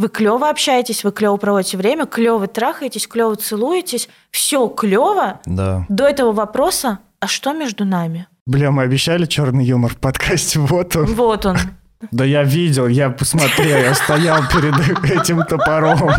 Вы клево общаетесь, вы клево проводите время, клево трахаетесь, клево целуетесь. Все клево. Да. До этого вопроса, а что между нами? Бля, мы обещали черный юмор в подкасте, вот он. Вот он. Да я видел, я посмотрел, я стоял перед этим топором.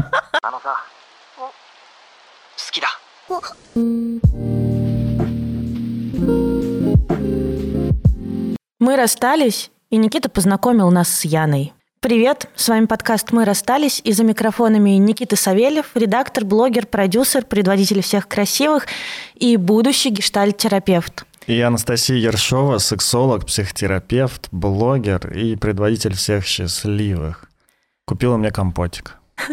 Мы расстались, и Никита познакомил нас с Яной. Привет, с вами подкаст «Мы расстались» и за микрофонами Никита Савельев, редактор, блогер, продюсер, предводитель всех красивых и будущий гештальт-терапевт. И Анастасия Ершова, сексолог, психотерапевт, блогер и предводитель всех счастливых. Купила мне компотик.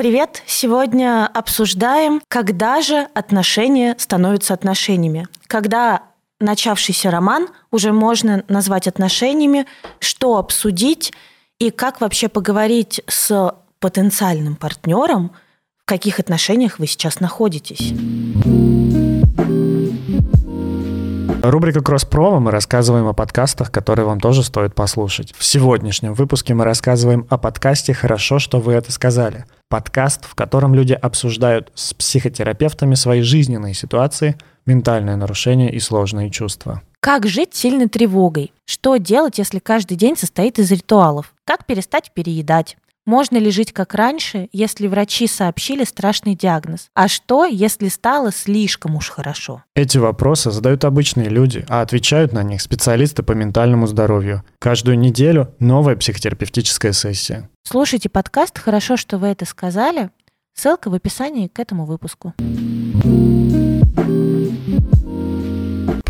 Привет! Сегодня обсуждаем, когда же отношения становятся отношениями. Когда начавшийся роман уже можно назвать отношениями, что обсудить и как вообще поговорить с потенциальным партнером, в каких отношениях вы сейчас находитесь. Рубрика «Кросспромо» мы рассказываем о подкастах, которые вам тоже стоит послушать. В сегодняшнем выпуске мы рассказываем о подкасте «Хорошо, что вы это сказали». Подкаст, в котором люди обсуждают с психотерапевтами свои жизненные ситуации, ментальные нарушения и сложные чувства. Как жить сильной тревогой? Что делать, если каждый день состоит из ритуалов? Как перестать переедать? Можно ли жить как раньше, если врачи сообщили страшный диагноз? А что, если стало слишком уж хорошо? Эти вопросы задают обычные люди, а отвечают на них специалисты по ментальному здоровью. Каждую неделю новая психотерапевтическая сессия. Слушайте подкаст «Хорошо, что вы это сказали». Ссылка в описании к этому выпуску. В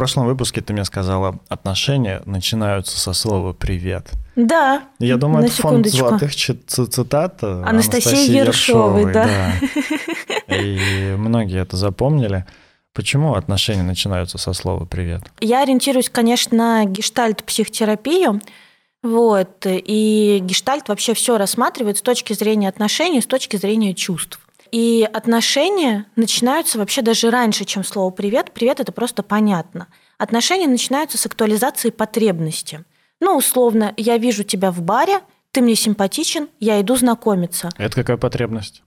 прошлом выпуске ты мне сказала, отношения начинаются со слова «привет». Да. Я думаю, это фонд золотых цитат э, Анастасии Ершовой, да. И многие это запомнили. Почему отношения начинаются со слова «привет»? Я ориентируюсь, конечно, на гештальт-психотерапию. Вот. И гештальт вообще все рассматривает с точки зрения отношений, с точки зрения чувств. И отношения начинаются вообще даже раньше, чем слово «привет». «Привет» — это просто понятно. Отношения начинаются с актуализации потребности. Ну, условно, я вижу тебя в баре, ты мне симпатичен, я иду знакомиться. Это какая потребность?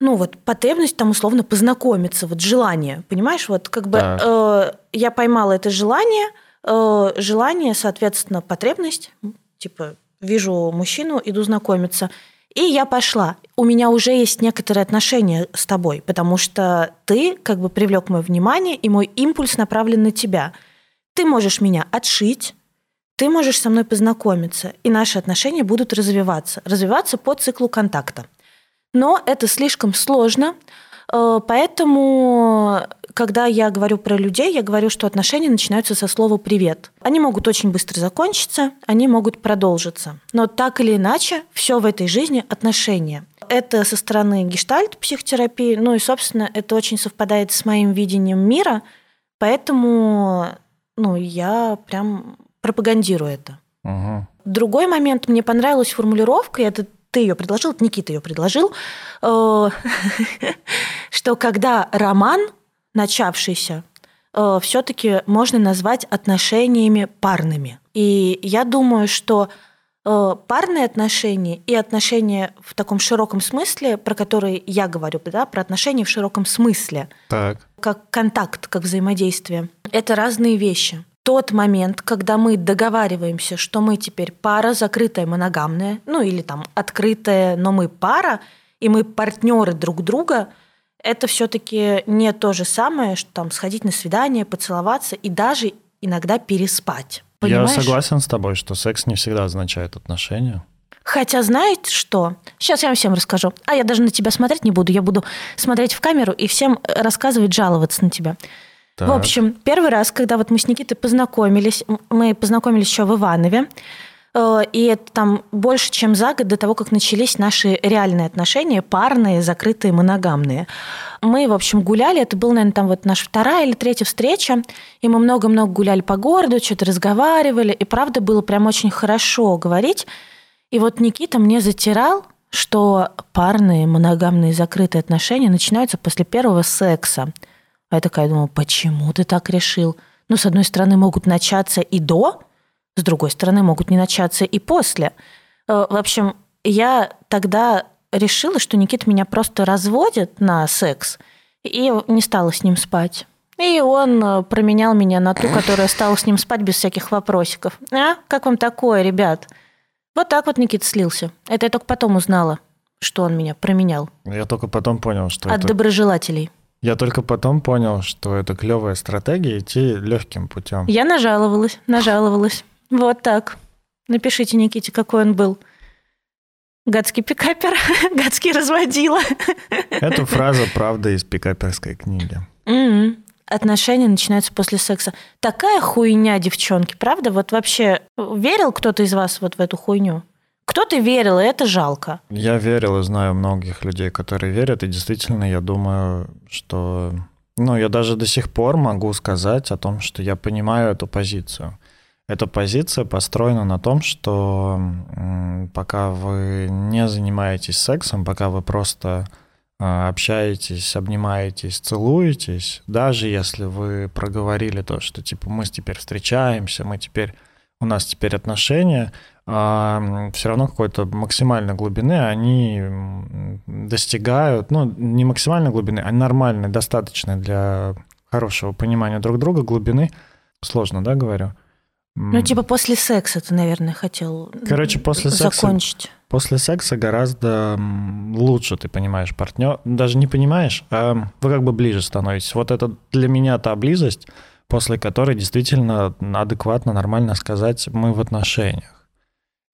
Ну вот потребность там условно познакомиться, вот желание, понимаешь, вот как бы Так. э, я поймала это желание, э, желание, соответственно, потребность, типа вижу мужчину, иду знакомиться, и я пошла. У меня уже есть некоторые отношения с тобой, потому что ты как бы привлек мое внимание, и мой импульс направлен на тебя. Ты можешь меня отшить, ты можешь со мной познакомиться, и наши отношения будут развиваться, развиваться по циклу контакта. Но это слишком сложно, э, поэтому, когда я говорю про людей, я говорю, что отношения начинаются со слова «привет». Они могут очень быстро закончиться, они могут продолжиться. Но так или иначе, все в этой жизни – отношения. Это со стороны гештальт психотерапии, ну и, собственно, это очень совпадает с моим видением мира, поэтому ну, я прям пропагандирую это. Угу. Другой момент, мне понравилась формулировка, и это ты ее предложил, это Никита ее предложил, э, что когда роман, начавшийся, все-таки можно назвать отношениями парными. И я думаю, что э, парные отношения и отношения в таком широком смысле, про которые я говорю, да, про отношения в широком смысле, Так. как контакт, как взаимодействие. Это разные вещи. Тот момент, когда мы договариваемся, что мы теперь пара закрытая, моногамная, ну или там открытая, но мы пара, и мы партнеры друг друга, это все-таки не то же самое, что там сходить на свидание, поцеловаться и даже иногда переспать. Понимаешь? Я согласен с тобой, что секс не всегда означает отношения. Хотя знаете что? Сейчас я вам всем расскажу. А я даже на тебя смотреть не буду. Я буду смотреть в камеру и всем рассказывать, жаловаться на тебя. Так. В общем, первый раз, когда вот мы с Никитой познакомились, мы познакомились еще в Иванове, э, и это там больше, чем за год до того, как начались наши реальные отношения, парные, закрытые, моногамные. Мы, в общем, гуляли, это была, наверное, там вот наша вторая или третья встреча, и мы много-много гуляли по городу, что-то разговаривали, и правда было прям очень хорошо говорить. И вот Никита мне затирал, что парные, моногамные, закрытые отношения начинаются после первого секса. А я такая думала, почему ты так решил? Ну, с одной стороны, могут начаться и до, с другой стороны, могут не начаться и после. Э, В общем, я тогда решила, что Никита меня просто разводит на секс, и не стала с ним спать. И он э, променял меня на ту, которая стала с ним спать без всяких вопросиков. А? Как вам такое, ребят? Вот так вот Никита слился. Это я только потом узнала, что он меня променял. Я только потом понял, что От это... доброжелателей. Я только потом понял, что это клевая стратегия идти легким путем. Я нажаловалась, нажаловалась. Вот так. Напишите Никите, какой он был. Гадский пикапер, гадский разводила. Эту фразу правда из пикаперской книги. М-м. Отношения начинаются после секса. Такая хуйня, девчонки, правда? Вот вообще верил кто-то из вас вот в эту хуйню? Кто-то верил, и это жалко. Я верил и знаю многих людей, которые верят, и действительно я думаю, что... Ну, я даже до сих пор могу сказать о том, что я понимаю эту позицию. Эта позиция построена на том, что пока вы не занимаетесь сексом, пока вы просто а, общаетесь, обнимаетесь, целуетесь, даже если вы проговорили то, что типа мы теперь встречаемся, мы теперь у нас теперь отношения, а, все равно какой-то максимальной глубины они достигают, ну, не максимальной глубины, а нормальной, достаточной для хорошего понимания друг друга глубины. Сложно, да, говорю? Ну, типа после секса ты, наверное, хотел Короче, после секса- закончить. После секса гораздо лучше ты понимаешь партнер. Даже не понимаешь, а вы как бы ближе становитесь. Вот это для меня та близость, после которой действительно адекватно, нормально сказать, мы в отношениях.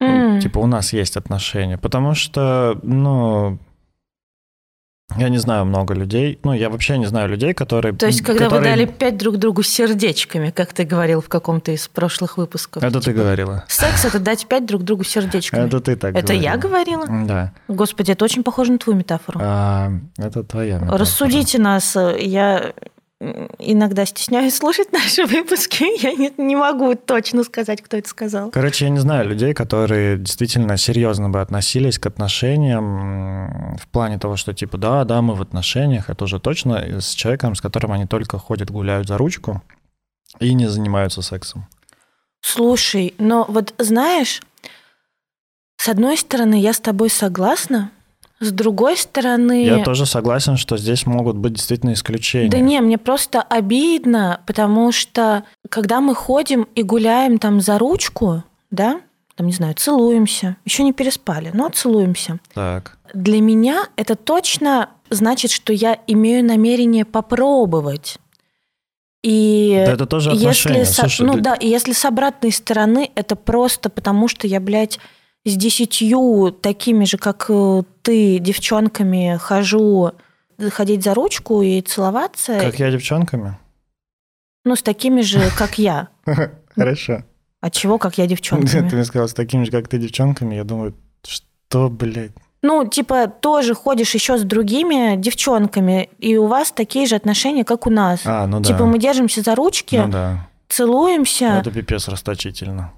М. Типа у нас есть отношения. Потому что, ну, я не знаю много людей, ну, я вообще не знаю людей, которые... То есть, когда которые- вы дали пять друг другу сердечками, как ты говорил в каком-то из прошлых выпусков. Это ты Типа, говорила. Секс – это дать пять друг другу сердечками. Это ты так Это я говорила? Да. Господи, это очень похоже на твою метафору. А, это твоя метафора. Рассудите нас. Я м, иногда стесняюсь слушать наши выпуски. Я не, не могу точно сказать, кто это сказал. Короче, я не знаю людей, которые действительно серьезно бы относились к отношениям в плане того, что типа, да, да, мы в отношениях, это уже точно с человеком, с которым они только ходят, гуляют за ручку и не занимаются сексом. Слушай, но вот знаешь, с одной стороны, я с тобой согласна, с другой стороны... Я тоже согласен, что здесь могут быть действительно исключения. Да не, мне просто обидно, потому что когда мы ходим и гуляем там за ручку, да, там, не знаю, целуемся, еще не переспали, но целуемся. Так. Для меня это точно значит, что я имею намерение попробовать. И Да это тоже отношения. если, со- Слушай, ну ты- да, и если с обратной стороны, это просто потому, что я, блядь, с десятью такими же, как э, ты, девчонками хожу ходить за ручку и целоваться. Как я девчонками? Ну, с такими же, как я. Хорошо. От чего, как я Ты девчонками? мне сказал, с такими же, как ты, девчонками, я думаю, что, блядь? Ну, типа, тоже ходишь еще с другими девчонками, и у вас такие же отношения, как у нас. А, ну да. Типа, мы держимся за ручки, Ну да. целуемся. Это пипец расточительно.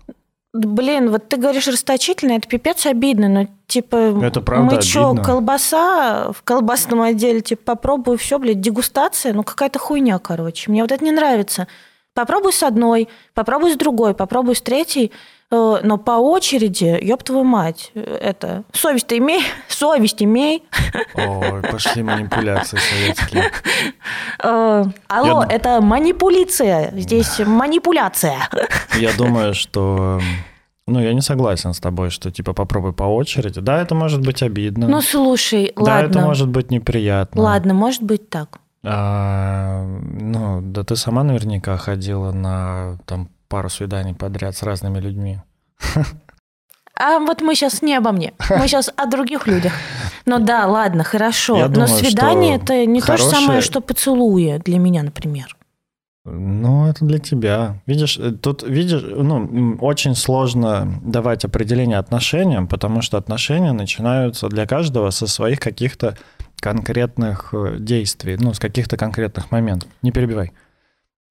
Блин, вот ты говоришь расточительно, это пипец обидно, но типа Это правда мы обидно. колбаса в колбасном отделе, типа попробую все, блядь, дегустация, ну какая-то хуйня, короче. Мне вот это не нравится. Попробуй с одной, попробуй с другой, попробуй с третьей, э, но по очереди, ёб твою мать, это, совесть-то имей, совесть имей. Ой, пошли манипуляции советские. Э, Алло, Я- это манипуляция, здесь манипуляция. Я думаю, что... Ну, я не согласен с тобой, что типа попробуй по очереди. Да, это может быть обидно. Ну слушай, да, это ладно, может быть неприятно. ладно, может быть так. А, ну, да ты сама наверняка ходила на там пару свиданий подряд с разными людьми. А вот мы сейчас не обо мне, мы сейчас о других людях. Ну да, ладно, хорошо. Я Но думаю, свидание что это не то же хорошее- самое, что поцелуя для меня, например. Ну, это для тебя. Видишь, э, тут, видишь, ну, очень сложно давать определение отношениям, потому что отношения начинаются для каждого со своих каких-то конкретных э, действий, ну, с каких-то конкретных моментов. Не перебивай.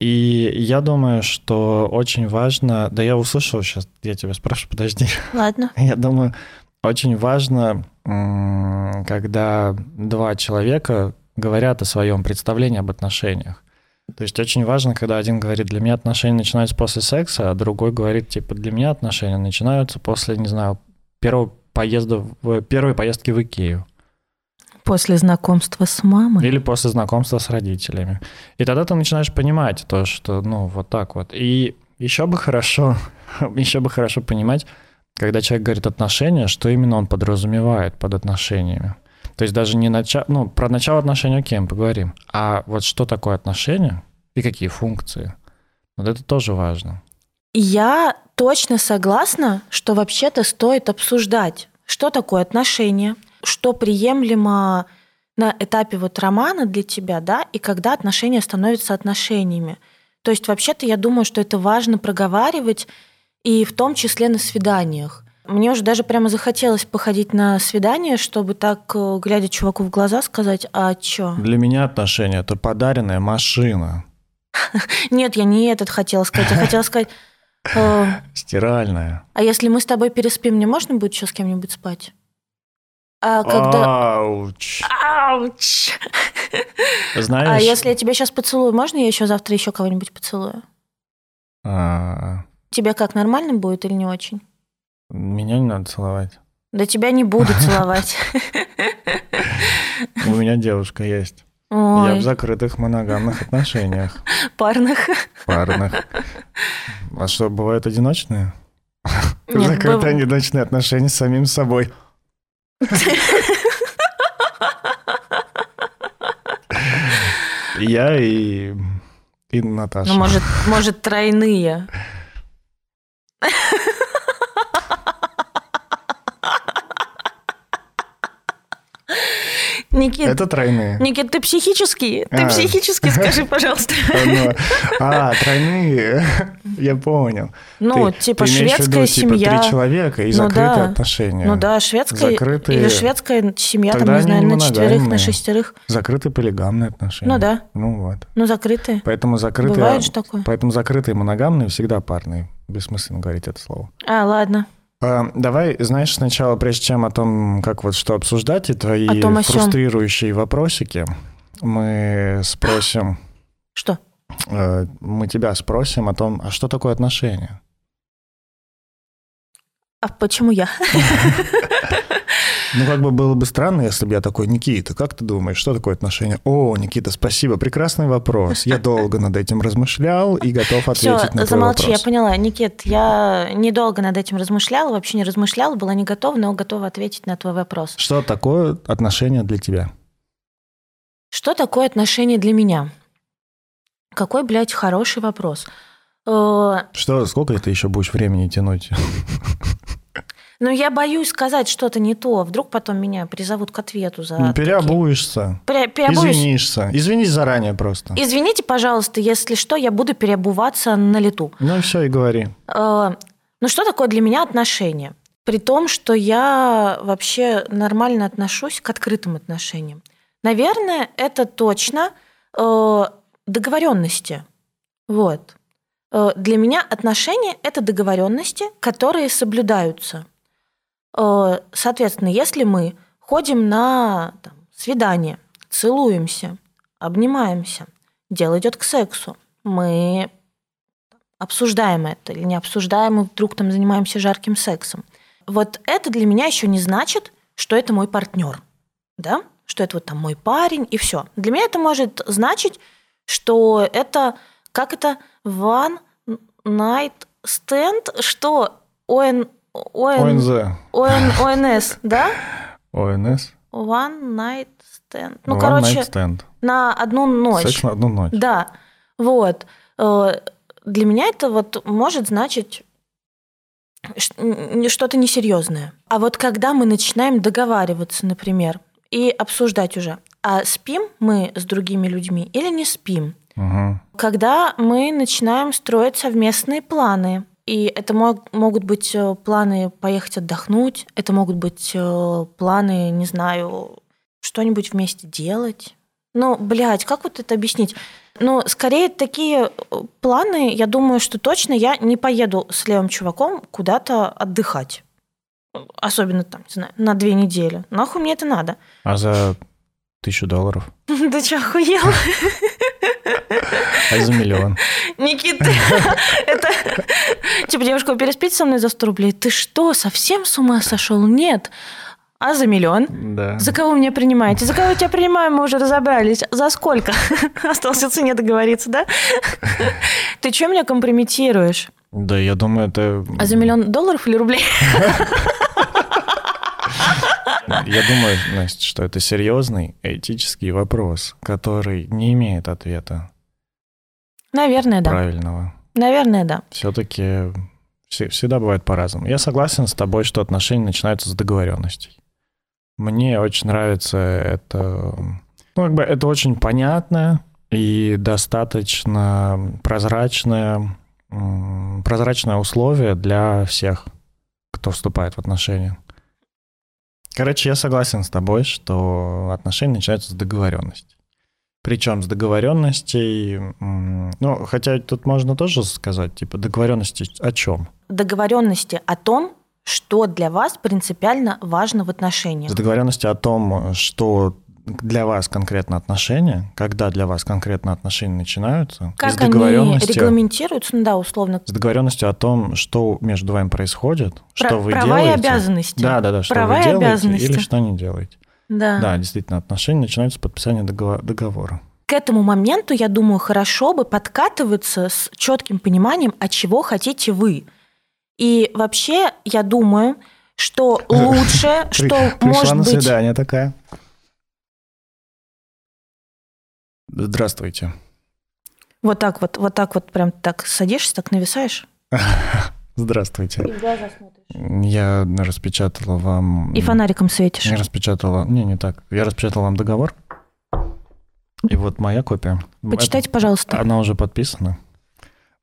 И я думаю, что очень важно... Да я услышал сейчас, я тебя спрашиваю, подожди. Ладно. Я думаю, очень важно, когда два человека говорят о своем представлении об отношениях. То есть очень важно, когда один говорит, для меня отношения начинаются после секса, а другой говорит, типа, для меня отношения начинаются после, не знаю, первого поезда, в первой поездки в Икею. После знакомства с мамой. Или после знакомства с родителями. И тогда ты начинаешь понимать то, что, ну, вот так вот. И еще бы хорошо, еще бы хорошо понимать, когда человек говорит отношения, что именно он подразумевает под отношениями. То есть даже не начало, ну, про начало отношений, окей, мы поговорим. А вот что такое отношения и какие функции? Вот это тоже важно. Я точно согласна, что вообще-то стоит обсуждать, что такое отношения, что приемлемо на этапе вот романа для тебя, да, и когда отношения становятся отношениями. То есть вообще-то я думаю, что это важно проговаривать, и в том числе на свиданиях. Мне уже даже прямо захотелось походить на свидание, чтобы так, э, глядя чуваку в глаза, сказать, а чё? Для меня отношения – это подаренная машина. Нет, я не этот хотела сказать. Я хотела сказать... э, Стиральная. А если мы с тобой переспим, мне можно будет еще с кем-нибудь спать? А когда... Ауч. Ауч! Знаешь, А если я тебя сейчас поцелую, можно я еще завтра еще кого-нибудь поцелую? а, Тебе как, нормально будет или не очень? меня не надо целовать. Да тебя не буду целовать. У меня девушка есть. Я в Ой, закрытых моногамных отношениях, парных. парных. А что, бывают одиночные? Нет, Закрытые быв- одиночные отношения с самим собой. Я и, и Наташа. Ну, может, может, тройные. Никит, Это тройные. Никит, ты психический? Ты А. психический, скажи, пожалуйста. Ну, А, тройные. Я понял. Ну, типа шведская типа, семья. три человека и Ну закрытые отношения. Ну да, шведская или шведская семья, там, не знаю, на четверых, на шестерых. Закрытые полигамные отношения. Ну да, Ну вот. ну закрытые. Поэтому закрытые... Бывает же такое. Поэтому закрытые моногамные всегда парные. Бессмысленно говорить это слово. А, ладно. А, давай, знаешь, сначала, прежде чем о том, как вот что обсуждать, и твои О том, о фрустрирующие вопросики, мы спросим, Что? э, мы тебя спросим о том, а что такое отношения? А почему я? Ну, как бы было бы странно, если бы я такой, Никита, как ты думаешь, что такое отношения? О, Никита, спасибо, прекрасный вопрос. Я долго над этим размышлял и готов Все, ответить на твой замолчи, я вопрос. поняла. Никит, я недолго над этим размышляла, вообще не размышляла, была не готова, но готова ответить на твой вопрос. Что такое отношения для тебя? Что такое отношение для меня? Какой, блядь, хороший вопрос. Э, Что, сколько ты еще будешь времени тянуть? Ну, я боюсь сказать что-то не то. Вдруг потом меня призовут к ответу за... Ну, Переобуешься, Пере- переобуюсь. извинишься. Извинись заранее просто. Извините, пожалуйста, если что, я буду переобуваться на лету. Ну и все, и говори. Э, Ну, что такое для меня отношения? При том, что я вообще нормально отношусь к открытым отношениям. Наверное, это точно э, договоренности. Вот. Э, Для меня отношения – это договоренности, которые соблюдаются. Э, Соответственно, если мы ходим на там, свидание, целуемся, обнимаемся, дело идет к сексу, мы обсуждаем это или не обсуждаем, и вдруг там занимаемся жарким сексом. Вот это для меня еще не значит, что это мой партнер, да, что это вот там мой парень и все. Для меня это может значить, что это как это one night stand, что ОН, ОН, ОНЗ, ОН, ОНС, да? ОНС. One night stand. Ну, One короче, night stand. на одну ночь. Секс на одну ночь. Да, вот. Э, Для меня это вот может значить что-то несерьезное. А вот когда мы начинаем договариваться, например, и обсуждать уже, а спим мы с другими людьми или не спим, Мгм. когда мы начинаем строить совместные планы. И это мог- могут быть э, планы поехать отдохнуть, это могут быть э, планы, не знаю, что-нибудь вместе делать. Ну, блядь, как вот это объяснить? Ну, скорее такие э, планы, я думаю, что точно я не поеду с левым чуваком куда-то отдыхать. Особенно там, не знаю, на две недели. Нахуй мне это надо? А за Тысячу долларов. Ты что, охуел? А за миллион? Никита, это... Типа, девушка, вы переспите со мной за 100 рублей? Ты что, совсем с ума сошел? Нет. А за миллион? Да. За кого меня принимаете? За кого тебя принимаем, мы уже разобрались. За сколько? Осталось о цене договориться, да? Ты что меня компрометируешь? Да, я думаю, это... А за миллион долларов или рублей? Я думаю, Настя, что это серьезный этический вопрос, который не имеет ответа Наверное, да. правильного. Наверное, да. Все-таки всегда бывает по-разному. Я согласен с тобой, что отношения начинаются с договоренностей. Мне очень нравится это... Ну, как бы это очень понятное и достаточно прозрачное, прозрачное условие для всех, кто вступает в отношения. Короче, я согласен с тобой, что отношения начинаются с договоренности. Причем с договоренностей, ну, хотя тут можно тоже сказать, типа, договоренности о чем? Договоренности о том, что для вас принципиально важно в отношениях. С договоренности о том, что для вас конкретно отношения, когда для вас конкретно отношения начинаются, и с Как они договоренностью, регламентируются, ну да, условно. с договоренностью о том, что между вами происходит, что Про- вы права делаете. и обязанности. Да, да, да, что Права вы делаете обязанности. или что не делаете. Да. Да, действительно, отношения начинаются с подписания договора. К этому моменту, я думаю, хорошо бы подкатываться с четким пониманием, от чего хотите вы. И вообще, я думаю, что лучше, что Пришла может на быть... свидание такая. Здравствуйте. Вот так вот, вот так вот прям так садишься, так нависаешь. Здравствуйте. в глаза смотришь. Я распечатала вам... И фонариком светишь. Я распечатала... Не, не так. Я распечатал вам договор. И вот моя копия. Почитайте, пожалуйста. Это- Она уже подписана.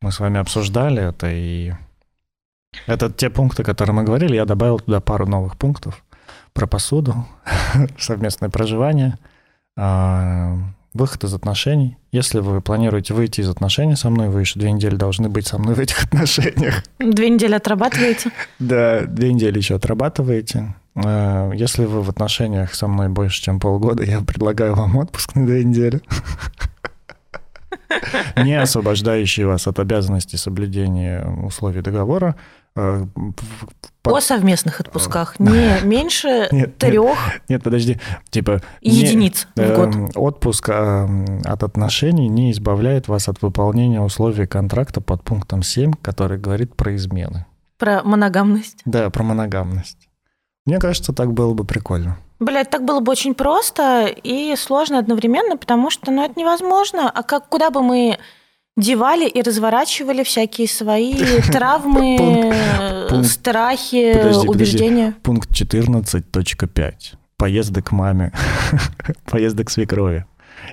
Мы с вами обсуждали это, и... Это те пункты, которые мы говорили. Я добавил туда пару новых пунктов. Про посуду, совместное проживание, а, выход из отношений. Если вы планируете выйти из отношений со мной, вы еще две недели должны быть со мной в этих отношениях. Две недели отрабатываете. Да, две недели еще отрабатываете. Э, Если вы в отношениях со мной больше, чем полгода, я предлагаю вам отпуск на две недели. Не освобождающий вас от обязанности соблюдения условий договора. Э, О совместных отпусках. Не меньше нет. трех Нет, подожди. Типа... не- единиц в год. Эм, Отпуск от отношений не избавляет вас от выполнения условий контракта под пунктом 7, который говорит про измены. Про моногамность. Да, про моногамность. Мне кажется, так было бы прикольно. Блять, так было бы очень просто и сложно одновременно, потому что, ну, это невозможно. А как, куда бы мы девали и разворачивали всякие свои травмы, страхи, убеждения? Пункт 14.5. Поезды к маме. Поезды к свекрови.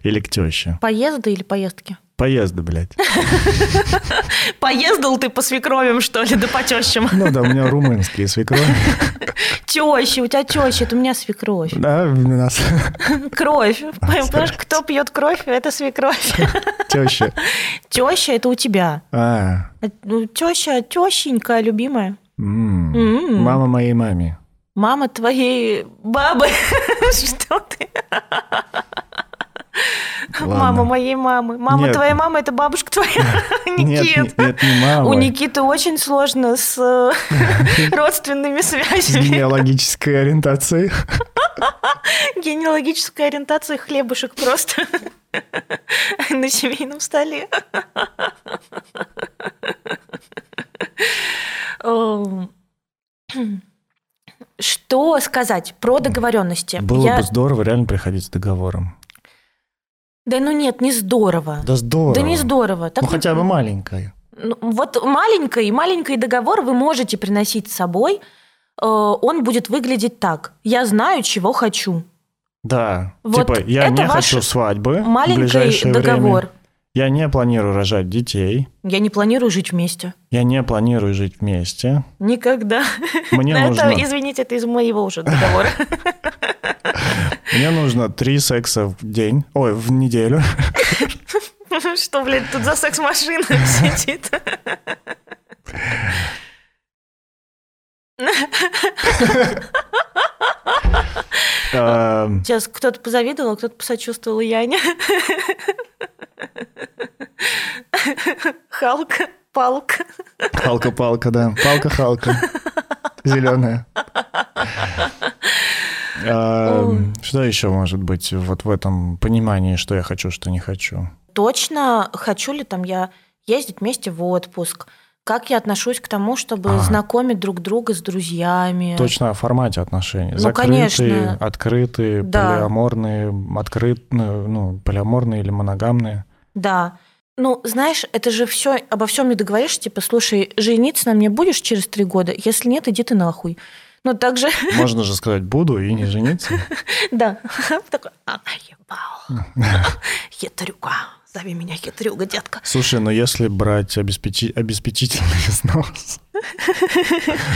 Или к теще. Поезды или поездки? Поезды, блядь. Поездал ты по свекровям, что ли, да по тещам? Ну да, у меня румынские свекрови. Теща, у тебя теща, это у меня свекровь. Да, у нас Кровь. Понимаешь, кто пьет кровь, это свекровь. теща. Теща это у тебя. А, Ну, Теща, тещенька любимая. мама моей маме. Мама твоей бабы. Что ты? Ладно. Мама моей мамы. Мама Нет. твоей мамы это бабушка твоя. Никит. не- нет, не мама. У Никиты очень сложно с э, родственными связями. генеалогической ориентацией. Генеалогическая ориентация хлебушек просто на семейном столе. Эм, Что сказать про договоренности? Было Я- бы здорово реально приходить с договором. Да ну нет, не здорово. Да здорово. Да не здорово. Так Ну хотя бы маленькая. Ну, Вот маленький, маленький договор вы можете приносить с собой. Э, Он будет выглядеть так. Я знаю, чего хочу. Да. Вот типа, я не хочу свадьбы Маленький договор. время. Я не планирую рожать детей. Я не планирую жить вместе. Я не планирую жить вместе. Никогда. Мне Но нужно, это, извините, это из моего уже договора. мне нужно три секса в день, ой, в неделю. Что, блядь, тут за секс-машина сидит? А, Сейчас кто-то позавидовал, а кто-то посочувствовал Яне. Халка, палка. Халка-палка, да. Палка-халка. Зеленая. Ой. Что еще может быть вот в этом понимании, что я хочу, что не хочу? Точно хочу ли там я ездить вместе в отпуск? Как я отношусь к тому, чтобы А. знакомить друг друга с друзьями? Точно о формате отношений. Ну, Закрытые, конечно. открытые, Да. полиаморные, открытые, ну, полиаморные или моногамные. Да. Ну, знаешь, это же все обо всем не договоришь, типа, слушай, жениться на мне будешь через три года? Если нет, иди ты нахуй. Ну, так же, Можно же сказать «буду» и не жениться. да. Такой, а, ебал. Хитрюга. Зови меня хитрюга, детка. Слушай, ну если брать обеспечи- обеспечительный взнос,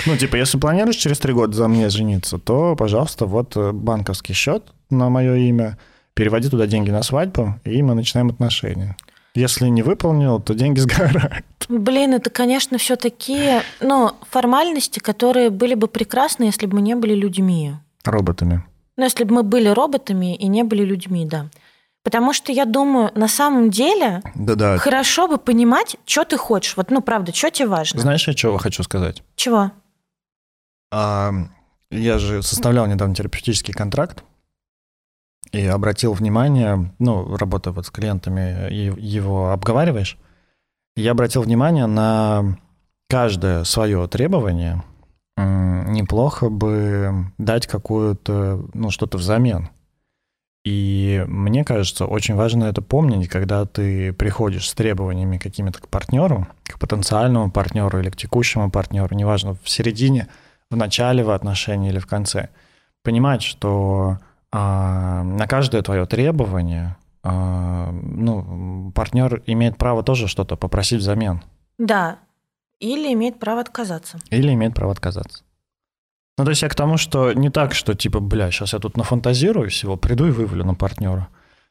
ну типа если планируешь через три года за мне жениться, то, пожалуйста, вот э, банковский счет на мое имя, переводи туда деньги на свадьбу, и мы начинаем отношения. Если не выполнил, то деньги сгорают. Блин, это, конечно, все такие, ну, формальности, которые были бы прекрасны, если бы мы не были людьми. Роботами. Ну, если бы мы были роботами и не были людьми, да. Потому что я думаю, на самом деле Да-да. хорошо бы понимать, что ты хочешь. Вот, ну, правда, что тебе важно? Знаешь, я чего хочу сказать? Чего? А, я же составлял недавно терапевтический контракт и обратил внимание, ну, работая вот с клиентами, его обговариваешь, я обратил внимание на каждое свое требование. Неплохо бы дать какую-то, ну, что-то взамен. И мне кажется, очень важно это помнить, когда ты приходишь с требованиями какими-то к партнеру, к потенциальному партнеру или к текущему партнеру, неважно, в середине, в начале в отношении или в конце. Понимать, что а, на каждое твое требование а, ну, партнер имеет право тоже что-то попросить взамен. Да. Или имеет право отказаться. Или имеет право отказаться. Ну, то есть я к тому, что не так, что типа, бля, сейчас я тут нафантазирую всего, приду и вывалю на партнера.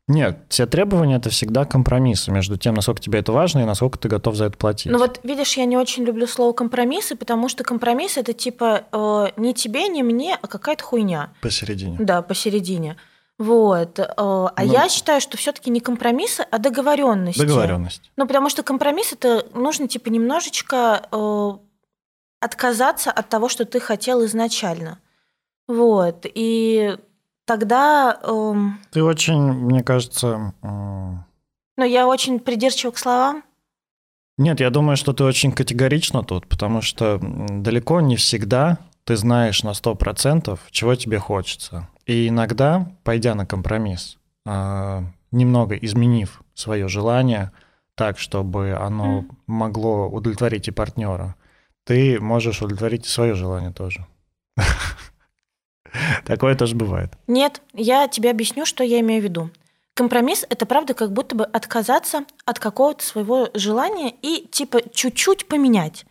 Нет, все требования это всегда компромиссы между тем, насколько тебе это важно и насколько ты готов за это платить. Ну вот, видишь, я не очень люблю слово компромиссы, потому что компромисс это типа э, не тебе, не мне, а какая-то хуйня. Посередине. Да, посередине. Вот. э, А Ну. я считаю, что все-таки не компромиссы, а договоренности. Договоренность. Ну, потому что компромисс это нужно типа немножечко э, отказаться от того, что ты хотел изначально. Вот. И тогда. эм, Ты очень, мне кажется... м, ну, я очень придирчива к словам. Нет, я думаю, что ты очень категорично тут, потому что далеко не всегда ты знаешь на 100%, чего тебе хочется. И иногда, пойдя на компромисс, а, немного изменив свое желание так, чтобы оно Мгм. могло удовлетворить и партнера, ты можешь удовлетворить и свое желание тоже. Такое тоже бывает. Нет, я тебе объясню, что я имею в виду. Компромисс это правда как будто бы отказаться от какого-то своего желания и типа чуть-чуть поменять.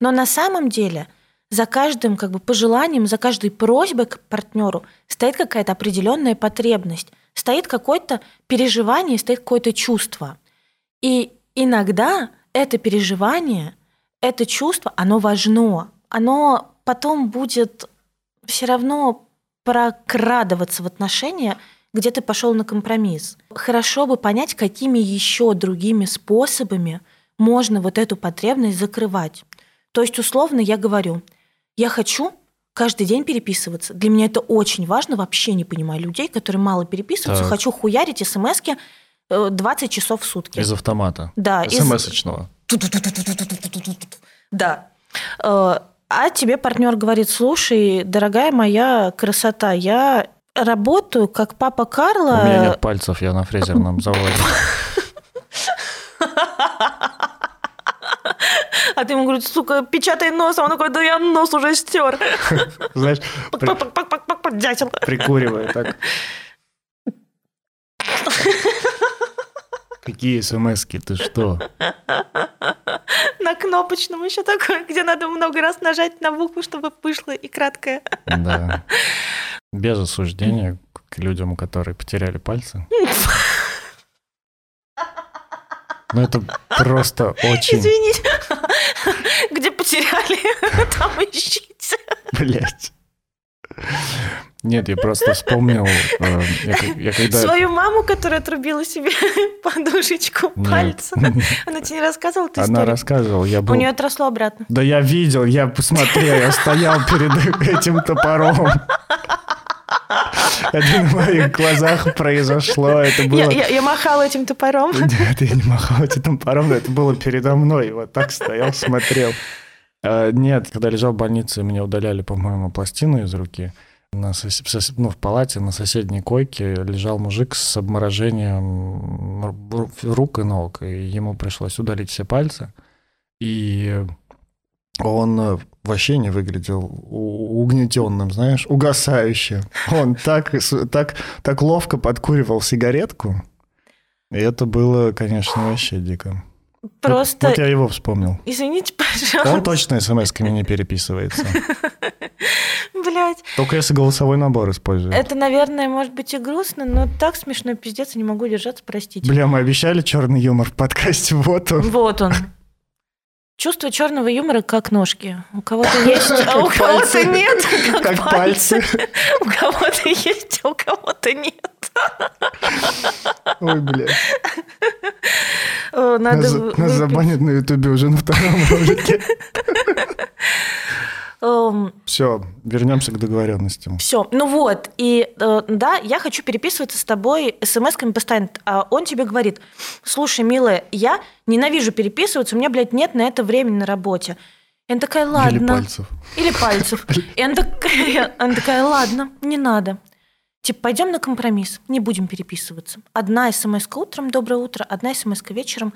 Но на самом деле за каждым как бы пожеланием, за каждой просьбой к партнеру стоит какая-то определенная потребность, стоит какое-то переживание, стоит какое-то чувство. И иногда это переживание, это чувство, оно важно. Оно потом будет все равно прокрадываться в отношения, где ты пошел на компромисс. Хорошо бы понять, какими еще другими способами можно вот эту потребность закрывать. То есть, условно, я говорю, я хочу каждый день переписываться. Для меня это очень важно. Вообще не понимаю людей, которые мало переписываются. Так. Хочу хуярить смски э, 20 часов в сутки. Из автомата. Да, из- СМС-очного. Да. А тебе партнер говорит, слушай, дорогая моя красота, я работаю как папа Карла. У меня нет пальцев, я на фрезерном заводе. А ты ему говоришь, сука, печатай нос, а он такой, да я нос уже стер. Знаешь, Дятел. прикуривая так. Какие смс-ки, ты что? На кнопочном еще такое, где надо много раз нажать на букву, чтобы вышло и краткое. Да. Без осуждения к людям, которые потеряли пальцы. Ну, это просто очень... Извините. Где потеряли, там ищите. Блять. Нет, я просто вспомнил, э, я, я когда... Свою маму, которая отрубила себе подушечку Нет. пальца. Она тебе не рассказывала эту Она историю? рассказывала, я У был... нее отросло обратно. Да я видел, я посмотрел, я стоял перед этим топором. Это на моих глазах произошло, это было... Я, я- я махала этим топором. Нет, я не махал этим топором, но это было передо мной. Вот так стоял, смотрел. А, Нет, когда лежал в больнице, мне удаляли, по-моему, пластину из руки. На сос- сос- ну, в палате на соседней койке лежал мужик с обморожением ру- рук и ног, и ему пришлось удалить все пальцы. И он э, вообще не выглядел угнетенным, знаешь, угасающим. Он так, так, так ловко подкуривал сигаретку. И это было, конечно, вообще дико. Вот- Просто, Вот, я его вспомнил. извините, Он пожалуйста, точно смс-ками не переписывается. блядь. Только если голосовой набор использует. Это, наверное, может быть и грустно, но так смешно, пиздец, я не могу держаться, простите. Бля, мы обещали черный юмор в подкасте, вот он. Вот он. Чувство черного юмора как ножки. У кого-то есть, а у кого-то нет. Как пальцы. У кого-то есть, а у кого-то нет. Ой, бля. О, Надо Нас, нас забанят на ютубе уже на втором ролике. Все, вернемся к договоренностям. Все, ну вот, и э, да, я хочу переписываться с тобой смс-ками постоянно, а он тебе говорит, слушай, милая, я ненавижу переписываться, у меня, блядь, нет на это времени на работе. И она такая, ладно. Или пальцев. Или пальцев. И она такая, она такая, ладно, не надо. Типа, пойдем на компромисс, не будем переписываться. Одна смс утром, доброе утро, одна смс вечером,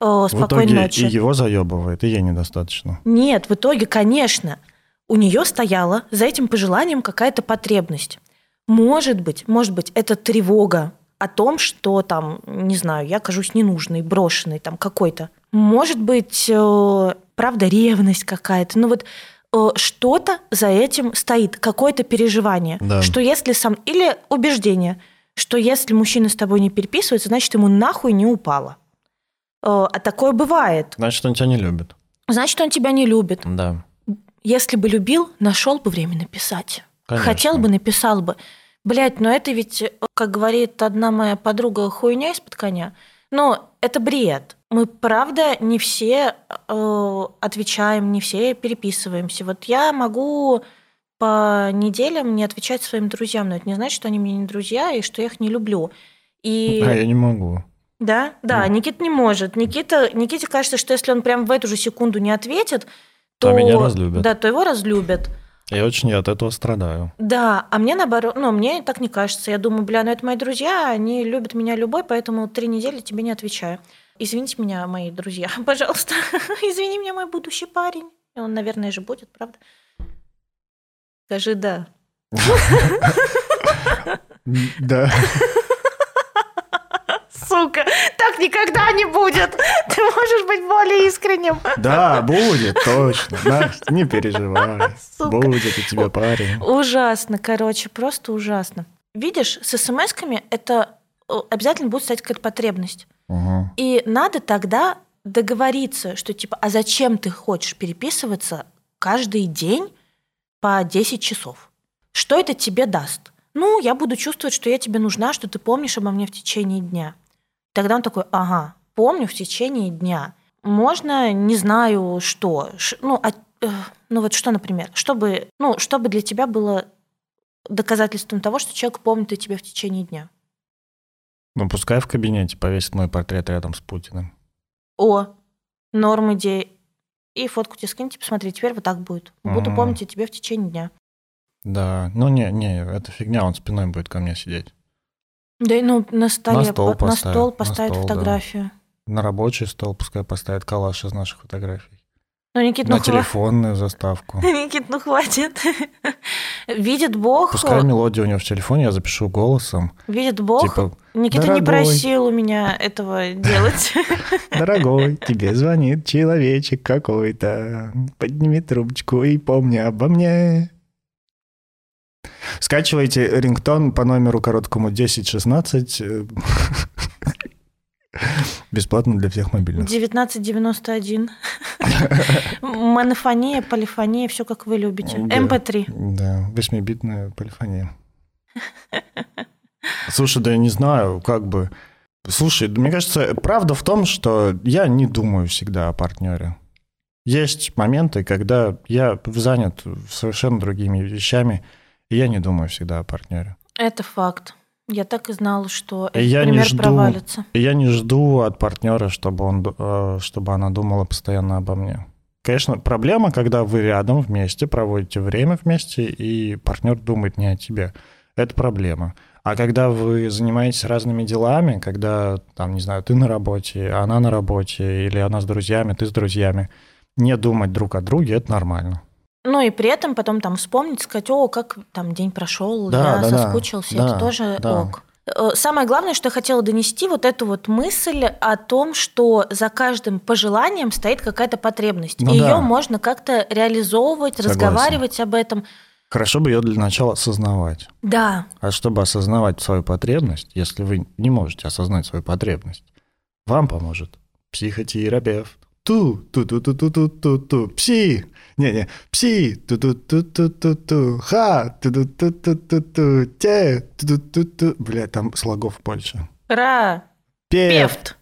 э, В спокойной итоге ночи. и его заебывает, и ей недостаточно. Нет, в итоге, конечно, у нее стояла за этим пожеланием какая-то потребность. Может быть, может быть, это тревога о том, что там, не знаю, я кажусь ненужной, брошенной, там какой-то. Может быть, э, правда, ревность какая-то. Ну вот что-то за этим стоит, какое-то переживание, Да. что если сам или убеждение, что если мужчина с тобой не переписывается, значит ему нахуй не упало. Э, А такое бывает. Значит, он тебя не любит. Значит, он тебя не любит. Да. Если бы любил, нашел бы время написать. Конечно. Хотел бы, написал бы. Блять, но это ведь, э, как говорит одна моя подруга, хуйня из-под коня. Но это бред. Мы, правда, не все э, отвечаем, не все переписываемся. Вот я могу по неделям не отвечать своим друзьям, но это не значит, что они мне не друзья и что я их не люблю. И... А я не могу. Да, да, Ну. Никита не может. Никита, Никите кажется, что если он прям в эту же секунду не ответит, то, То меня разлюбят. Да, то его разлюбят. Я очень от этого страдаю. Да, а мне наоборот, ну, мне так не кажется. Я думаю, бля, ну это мои друзья, они любят меня любой, поэтому три недели тебе не отвечаю. Извините меня, мои друзья, пожалуйста. Извини меня, мой будущий парень. И Он, наверное, же будет, правда? Скажи да. Да. Сука, так никогда не будет. Ты можешь быть более искренним. Да, будет, точно. Настя, не переживай. Сука. Будет у тебя парень. Ужасно, короче, просто ужасно. Видишь, с смс-ками это э, обязательно будет стоять какая-то потребность. И надо тогда договориться, что типа, а зачем ты хочешь переписываться каждый день по 10 часов? Что это тебе даст? Ну, я буду чувствовать, что я тебе нужна, что ты помнишь обо мне в течение дня. Тогда он такой, ага, помню в течение дня. Можно, не знаю, что. Ш- ну, а- э, ну вот что, например, чтобы, ну, чтобы для тебя было доказательством того, что человек помнит о тебе в течение дня. Ну, пускай в кабинете повесит мой портрет рядом с Путиным. О, норм идеи. И фотку тебе скиньте, посмотри, теперь вот так будет. Буду Мгм. помнить о тебе в течение дня. Да, ну не, не, это фигня, он спиной будет ко мне сидеть. Да и ну на столе, стол по- на стол на поставить стол, да. фотографию. На рабочий стол пускай поставит калаш из наших фотографий. Ну, Никит, На ну хва- телефонную заставку. Никит, ну хватит. Видит Бог, Пускай мелодию у него в телефоне я запишу голосом. видит Бог. Типа, Никита не «Дорогой». просил у меня этого делать. дорогой, тебе звонит человечек какой-то. Подними трубочку и помни обо мне. Скачивайте рингтон по номеру короткому 1016. Бесплатно для всех мобильных. 1991. Монофония, полифония, все как вы любите. Да. МП3. Да, восьмибитная полифония. Слушай, да я не знаю, как бы... Слушай, мне кажется, правда в том, что я не думаю всегда о партнере. Есть моменты, когда я занят совершенно другими вещами, и я не думаю всегда о партнере. Это факт. Я так и знала, что этот я пример не жду, провалится. Я не жду от партнера, чтобы, он, э, чтобы она думала постоянно обо мне. Конечно, проблема, когда вы рядом вместе, проводите время вместе, и партнер думает не о тебе. Это проблема. А когда вы занимаетесь разными делами, когда, там, не знаю, ты на работе, она на работе, или она с друзьями, ты с друзьями, не думать друг о друге, это нормально. Ну и при этом потом там вспомнить, сказать, о, как там день прошел, Да, я да, соскучился, Да, это тоже да. ок. Э, Самое главное, что я хотела донести, вот эту вот мысль о том, что за каждым пожеланием стоит какая-то потребность. Ну и да. ее можно как-то реализовывать, Согласен. разговаривать об этом. Хорошо бы ее для начала осознавать. Да, А чтобы осознавать свою потребность, если вы не можете осознать свою потребность, вам поможет психотерапевт. Ту, ту, ту, ту, ту, ту, ту, ту, пси, не, не, пси, ту, ту, ту, ту, ту, ту, ха, ту, ту, ту, ту, ту, ту, те, ту, ту, ту, ту, бля, там слогов больше. ра, Пев, певт.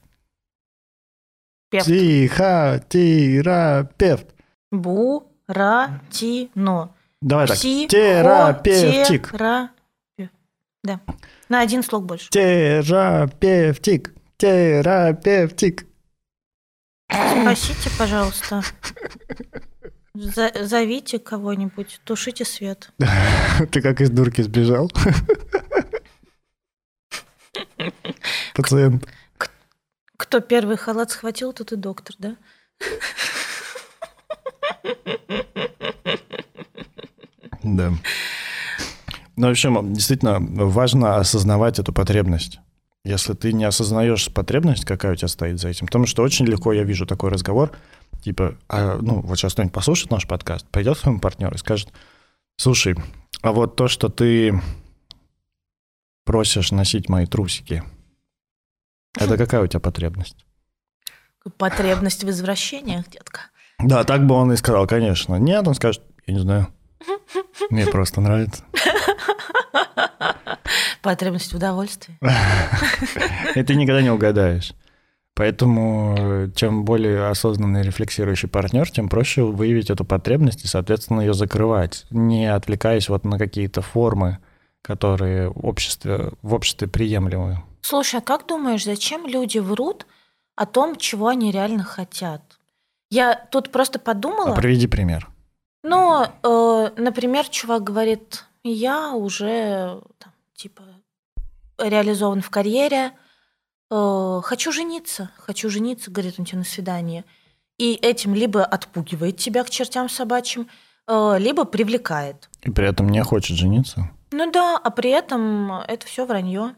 Певт. психотерапевт. Бу, ра, ти, но. Давай так, Пси, терапевтик, хо, тера- Да. На один слог больше. терапевтик, терапевтик. Спасите, пожалуйста. За- зовите кого-нибудь, тушите свет. Ты как из дурки сбежал? Пациент. Кто первый халат схватил, тот и доктор, да? Да. Ну, в общем, действительно важно осознавать эту потребность. Если ты не осознаешь потребность, какая у тебя стоит за этим. Потому что очень легко я вижу такой разговор, типа, а, ну, вот сейчас кто-нибудь послушает наш подкаст, пойдет к своему партнеру и скажет, слушай, а вот то, что ты просишь носить мои трусики, это какая у тебя потребность? Потребность в извращениях, детка. Да, так бы он и сказал, конечно. Нет, он скажет, я не знаю. Мне просто нравится. Потребность в удовольствии. Ты никогда не угадаешь. Поэтому э, чем более осознанный рефлексирующий партнер, тем проще выявить эту потребность и, соответственно, ее закрывать, не отвлекаясь вот на какие-то формы, которые в обществе, в обществе приемлемы. Слушай, а как думаешь, зачем люди врут о том, чего они реально хотят? Я тут просто подумала. А приведи пример. Ну, э, например, чувак говорит, я уже там, типа реализован в карьере, э, хочу жениться, хочу жениться, говорит он тебе на свидание. И этим либо отпугивает тебя к чертям собачьим, э, либо привлекает. И при этом не хочет жениться. Ну да, а при этом это все вранье.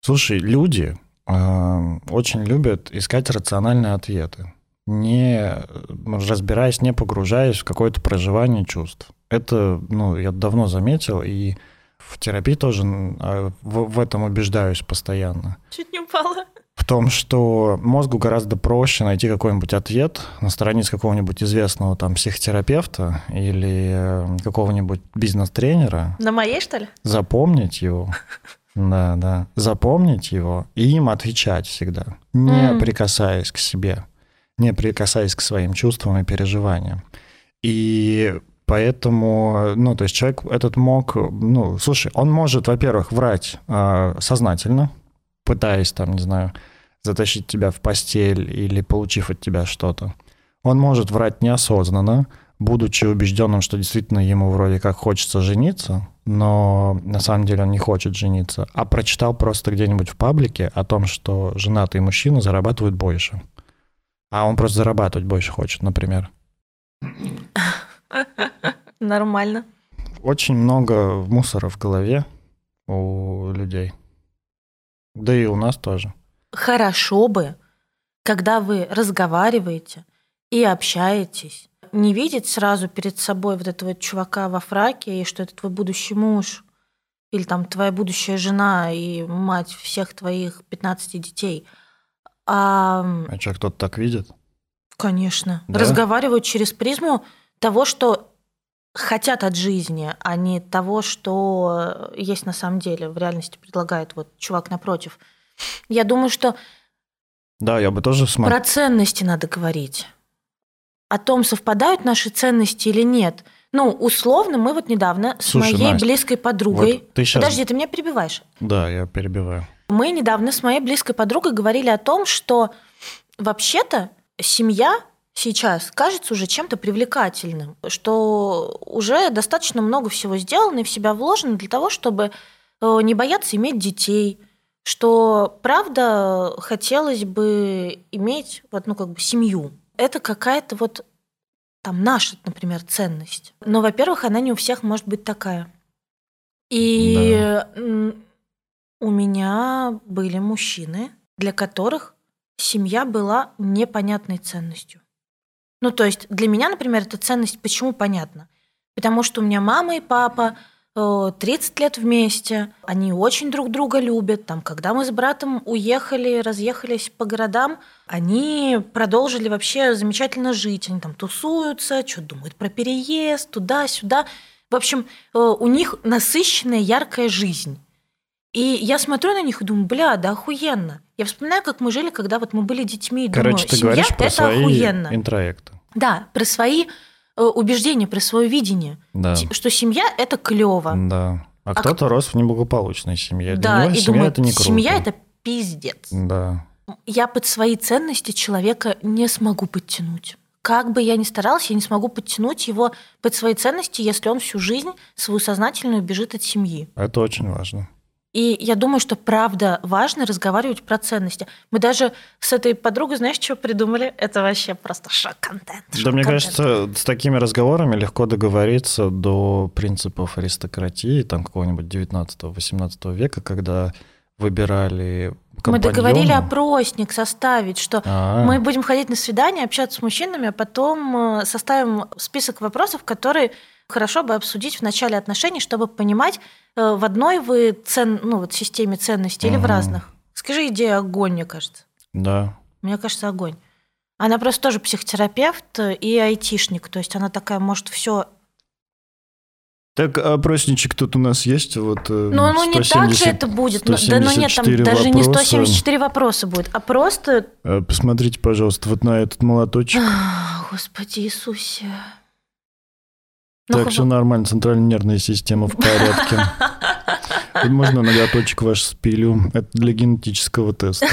Слушай, люди э, очень любят искать рациональные ответы, не разбираясь, не погружаясь в какое-то проживание чувств. Это, ну, я давно заметил, и в терапии тоже э, в, в этом убеждаюсь постоянно. Чуть не упала. В том, что мозгу гораздо проще найти какой-нибудь ответ на странице какого-нибудь известного там психотерапевта или э, какого-нибудь бизнес-тренера, На моей, что ли? запомнить его, да, да, запомнить его и им отвечать всегда, не прикасаясь к себе, не прикасаясь к своим чувствам и переживаниям. И поэтому, ну, то есть человек этот мог, ну, слушай, он может, во-первых, врать э, сознательно, пытаясь там, не знаю, затащить тебя в постель или получив от тебя что-то. Он может врать неосознанно, будучи убежденным, что действительно ему вроде как хочется жениться, но на самом деле он не хочет жениться, а прочитал просто где-нибудь в паблике о том, что женатые мужчины зарабатывают больше. А он просто зарабатывать больше хочет, например. Нормально. Очень много мусора в голове у людей. Да и у нас тоже. Хорошо бы, когда вы разговариваете и общаетесь, не видеть сразу перед собой вот этого чувака во фраке, и что это твой будущий муж, или там твоя будущая жена и мать всех твоих 15 детей. А, А что, кто-то так видит? конечно, Да? разговаривают через призму того, что хотят от жизни, а не того, что есть на самом деле, в реальности предлагает вот чувак напротив. Я думаю, что да, я бы тоже смотрел. Про ценности надо говорить. О том, совпадают наши ценности или нет. Ну, условно, мы вот недавно Слушай, с моей Настя, близкой подругой... Вот ты сейчас... Подожди, ты меня перебиваешь. Да, я перебиваю. Мы недавно с моей близкой подругой говорили о том, что вообще-то семья сейчас кажется уже чем-то привлекательным, что уже достаточно много всего сделано и в себя вложено для того, чтобы э, не бояться иметь детей, что правда хотелось бы иметь вот, ну, как бы семью. Это какая-то вот там наша, например, ценность. Но, во-первых, она не у всех может быть такая. И да. У меня были мужчины, для которых семья была непонятной ценностью. Ну, то есть для меня, например, эта ценность почему понятна? Потому что у меня мама и папа 30 лет вместе, они очень друг друга любят. Там, когда мы с братом уехали, разъехались по городам, они продолжили вообще замечательно жить. Они там тусуются, что думают про переезд, туда-сюда. В общем, э, у них насыщенная, яркая жизнь. И я смотрю на них и думаю, бля, да охуенно. Я вспоминаю, как мы жили, когда вот мы были детьми. И Короче, думаю, ты семья говоришь про это свои охуенно. интроекты. Да, про свои Э, убеждение, про свое видение, да. что семья это клево. Да. А, а кто-то рос в неблагополучной семье. Для да, него и семья думаю, это не круто. семья это пиздец. Да. Я под свои ценности человека не смогу подтянуть. Как бы я ни старалась, я не смогу подтянуть его под свои ценности, если он всю жизнь свою сознательную бежит от семьи. Это очень важно. И я думаю, что правда важно разговаривать про ценности. Мы даже с этой подругой, знаешь, что придумали? Это вообще просто шок-контент. Шок да, мне кажется, с такими разговорами легко договориться до принципов аристократии, там какого-нибудь 19-18 века, когда выбирали мы договорили опросник составить, что А-а-а. мы будем ходить на свидание, общаться с мужчинами, а потом э, составим список вопросов, которые хорошо бы обсудить в начале отношений, чтобы понимать, э, в одной вы цен, ну, вот системе ценностей угу. или в разных. Скажи, идея огонь, мне кажется. Да. Мне кажется, огонь. Она просто тоже психотерапевт и айтишник, то есть она такая может все так, опросничек тут у нас есть, вот э, Ну, ну не так же это будет, да, ну нет, там даже вопроса. не 174 вопроса будет, а просто... Э, посмотрите, пожалуйста, вот на этот молоточек. Господи Иисусе. Так, все нормально, центральная нервная система в порядке. Можно ноготочек ваш спилю. Это для генетического теста.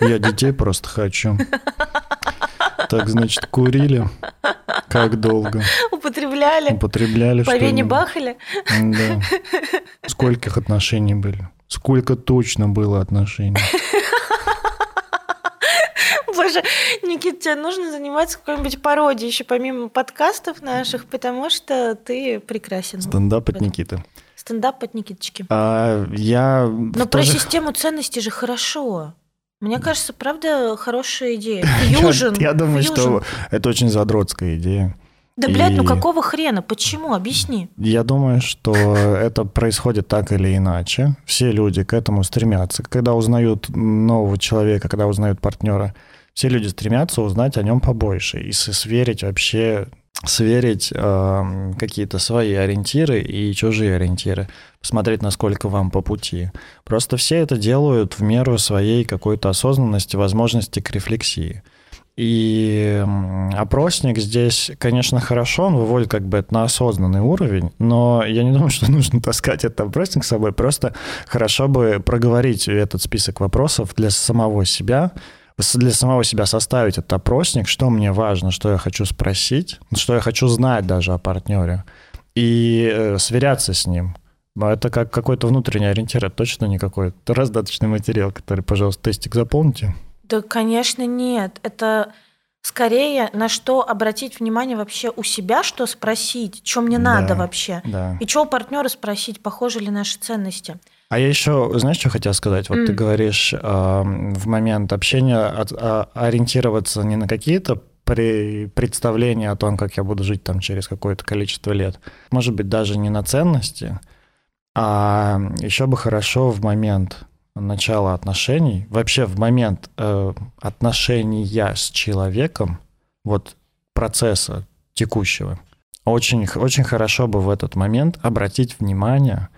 Я детей просто хочу. Так, значит, курили. Как долго? Употребляли. Употребляли. По вене бахали. Да. Скольких отношений были? Сколько точно было отношений? Боже, Никит, тебе нужно заниматься какой-нибудь пародией еще помимо подкастов наших, потому что ты прекрасен. Стендап от Никиты. Стендап от Никиточки. А, я Но про тоже... систему ценностей же хорошо. Мне кажется, правда, хорошая идея. Фьюжн. Я, я думаю, фьюжн. что это очень задротская идея. Да, блядь, ну какого хрена? Почему? Объясни. Я думаю, что это происходит так или иначе. Все люди к этому стремятся. Когда узнают нового человека, когда узнают партнера, все люди стремятся узнать о нем побольше и сверить вообще сверить э, какие-то свои ориентиры и чужие ориентиры, посмотреть, насколько вам по пути. Просто все это делают в меру своей какой-то осознанности, возможности к рефлексии. И опросник здесь, конечно, хорошо, он выводит как бы это на осознанный уровень, но я не думаю, что нужно таскать этот опросник с собой. Просто хорошо бы проговорить этот список вопросов для самого себя, для самого себя составить этот опросник, что мне важно, что я хочу спросить, что я хочу знать даже о партнере, и э, сверяться с ним. Это как какой-то внутренний ориентир, это точно не какой-то раздаточный материал, который, пожалуйста, тестик заполните. Да, конечно, нет. Это скорее на что обратить внимание вообще у себя, что спросить, что мне да, надо вообще, да. и что у партнера спросить, похожи ли наши ценности. А я еще, знаешь, что хотел сказать? Вот mm. ты говоришь, э, в момент общения от, а, ориентироваться не на какие-то при представления о том, как я буду жить там через какое-то количество лет, может быть, даже не на ценности, а еще бы хорошо в момент начала отношений, вообще в момент э, отношения с человеком, вот процесса текущего, очень, очень хорошо бы в этот момент обратить внимание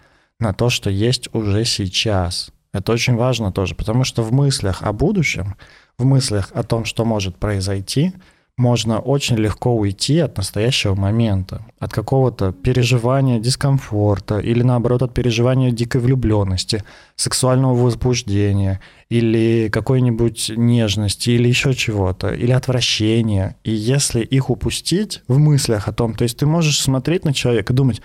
на то, что есть уже сейчас. Это очень важно тоже, потому что в мыслях о будущем, в мыслях о том, что может произойти, можно очень легко уйти от настоящего момента, от какого-то переживания дискомфорта или наоборот от переживания дикой влюбленности, сексуального возбуждения или какой-нибудь нежности или еще чего-то, или отвращения. И если их упустить в мыслях о том, то есть ты можешь смотреть на человека и думать,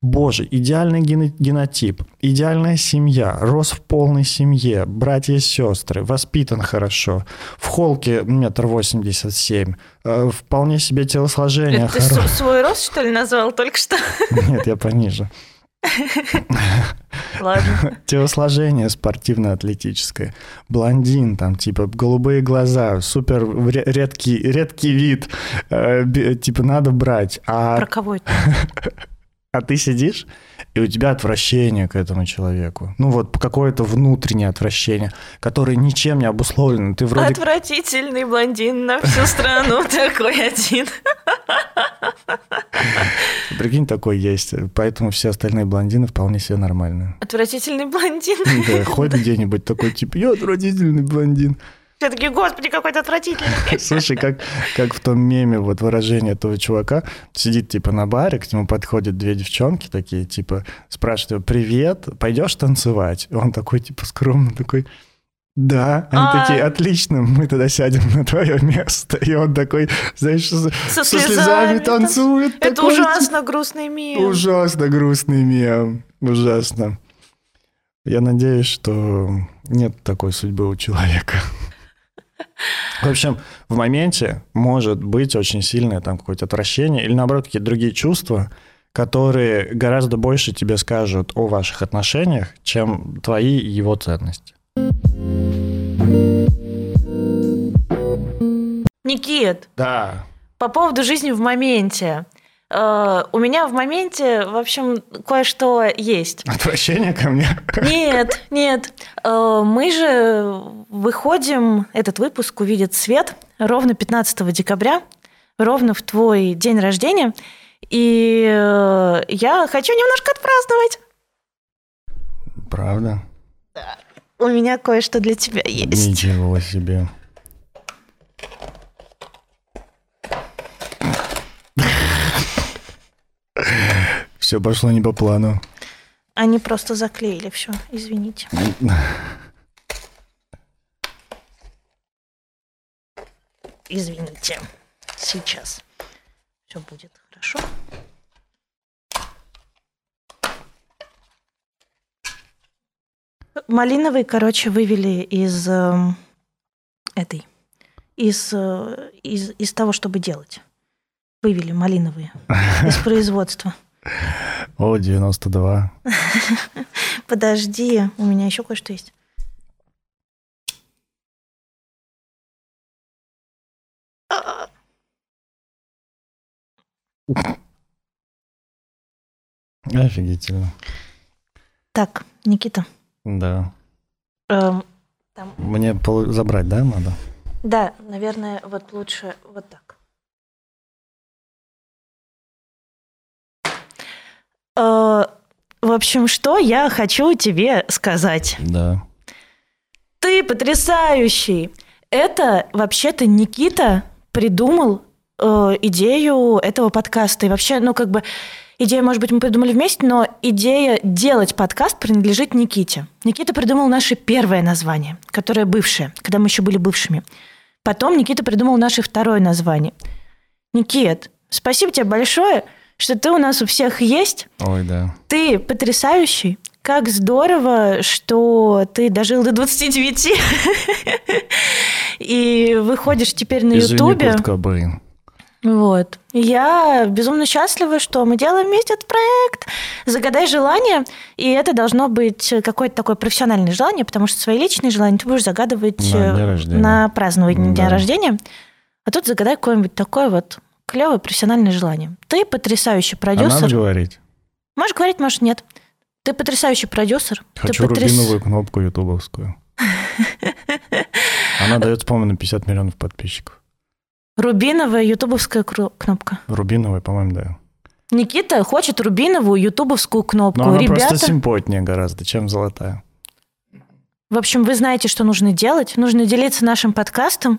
Боже, идеальный генотип, идеальная семья, рос в полной семье, братья и сестры, воспитан хорошо, в холке метр восемьдесят семь, э, вполне себе телосложение. Это хоро... ты свой рост, что ли, назвал только что? Нет, я пониже. Ладно. Телосложение спортивно-атлетическое. Блондин, там, типа, голубые глаза, супер редкий, редкий вид. Э, типа, надо брать. А... Про кого это? А ты сидишь, и у тебя отвращение к этому человеку. Ну вот какое-то внутреннее отвращение, которое ничем не обусловлено. Ты вроде... Отвратительный блондин на всю страну такой один. Прикинь, такой есть. Поэтому все остальные блондины вполне себе нормальные. Отвратительный блондин. Да, ходит где-нибудь такой, типа, я отвратительный блондин. Все таки господи, какой-то отвратительный. Слушай, как, как в том меме вот выражение этого чувака, сидит типа на баре, к нему подходят две девчонки такие, типа, спрашивают его, привет, пойдешь танцевать? И он такой, типа, скромно такой, да, они а... такие, отлично, мы тогда сядем на твое место. И он такой, знаешь, со, со, слезами, слезами танцует. Это такой, ужасно грустный мем. Ужасно грустный мем, ужасно. Я надеюсь, что нет такой судьбы у человека. В общем, в моменте может быть очень сильное там какое-то отвращение или, наоборот, какие-то другие чувства, которые гораздо больше тебе скажут о ваших отношениях, чем твои и его ценности. Никит. Да. По поводу жизни в моменте. Э, у меня в моменте, в общем, кое-что есть. Отвращение ко мне? Нет, нет. Э, мы же выходим, этот выпуск увидит свет ровно 15 декабря, ровно в твой день рождения. И э, я хочу немножко отпраздновать. Правда? Да. У меня кое-что для тебя есть. Ничего себе. Все пошло не по плану. Они просто заклеили все, извините. Извините. Сейчас. Все будет хорошо. Малиновый, короче, вывели из э, этой, из, э, из, из того, чтобы делать. Вывели малиновые из производства. О, 92. Подожди, у меня еще кое-что есть. Офигительно. Так, Никита. Да. Эм, там... Мне пол... забрать, да, надо? Да, наверное, вот лучше вот так. Э, в общем, что я хочу тебе сказать. Да. Ты потрясающий. Это вообще-то Никита придумал э, идею этого подкаста. И вообще, ну, как бы, идею, может быть, мы придумали вместе, но идея делать подкаст принадлежит Никите. Никита придумал наше первое название, которое бывшее, когда мы еще были бывшими. Потом Никита придумал наше второе название. Никит, спасибо тебе большое – что ты у нас у всех есть. Ой, да. Ты потрясающий. Как здорово, что ты дожил до 29 и выходишь теперь на Ютубе. Вот. Я безумно счастлива, что мы делаем вместе этот проект. Загадай желание, и это должно быть какое-то такое профессиональное желание, потому что свои личные желания ты будешь загадывать на, на празднование да. дня рождения. А тут загадай какое-нибудь такое вот клевое профессиональное желание. Ты потрясающий продюсер. А надо говорить? Можешь говорить, можешь нет. Ты потрясающий продюсер. Хочу ты потряс... рубиновую кнопку ютубовскую. Она дает, по-моему, на 50 миллионов подписчиков. Рубиновая ютубовская кнопка. Рубиновая, по-моему, да. Никита хочет рубиновую ютубовскую кнопку. Но она Ребята, просто симпотнее гораздо, чем золотая. в общем, вы знаете, что нужно делать. Нужно делиться нашим подкастом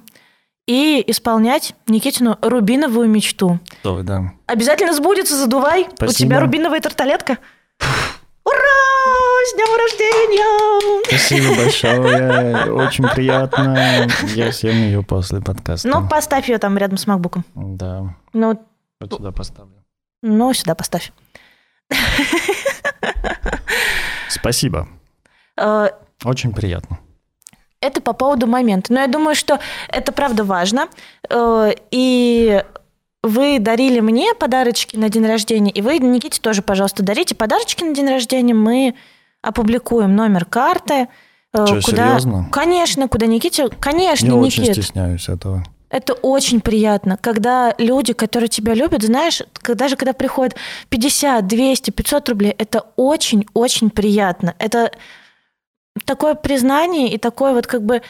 и исполнять Никитину рубиновую мечту. Ой, да. Обязательно сбудется, задувай. У Спасибо. тебя рубиновая тарталетка. Ура! С днем рождения! Спасибо большое. Очень приятно. Я съем ее после подкаста. Ну, поставь ее там рядом с макбуком. Да. Ну, Вот сюда поставлю. ну, сюда поставь. Спасибо. Э, Очень приятно. Это по поводу момента. Но я думаю, что это правда важно. Э, И вы дарили мне подарочки на день рождения, и вы, Никите, тоже, пожалуйста, дарите подарочки на день рождения. Мы опубликуем номер карты. э, Чё, куда... серьезно? Конечно, куда Никите... Конечно, Не очень Никит. стесняюсь этого. Это очень приятно, когда люди, которые тебя любят, знаешь, когда же когда приходят 50, 200, 500 рублей, это очень-очень приятно. Это такое признание и такое вот как бы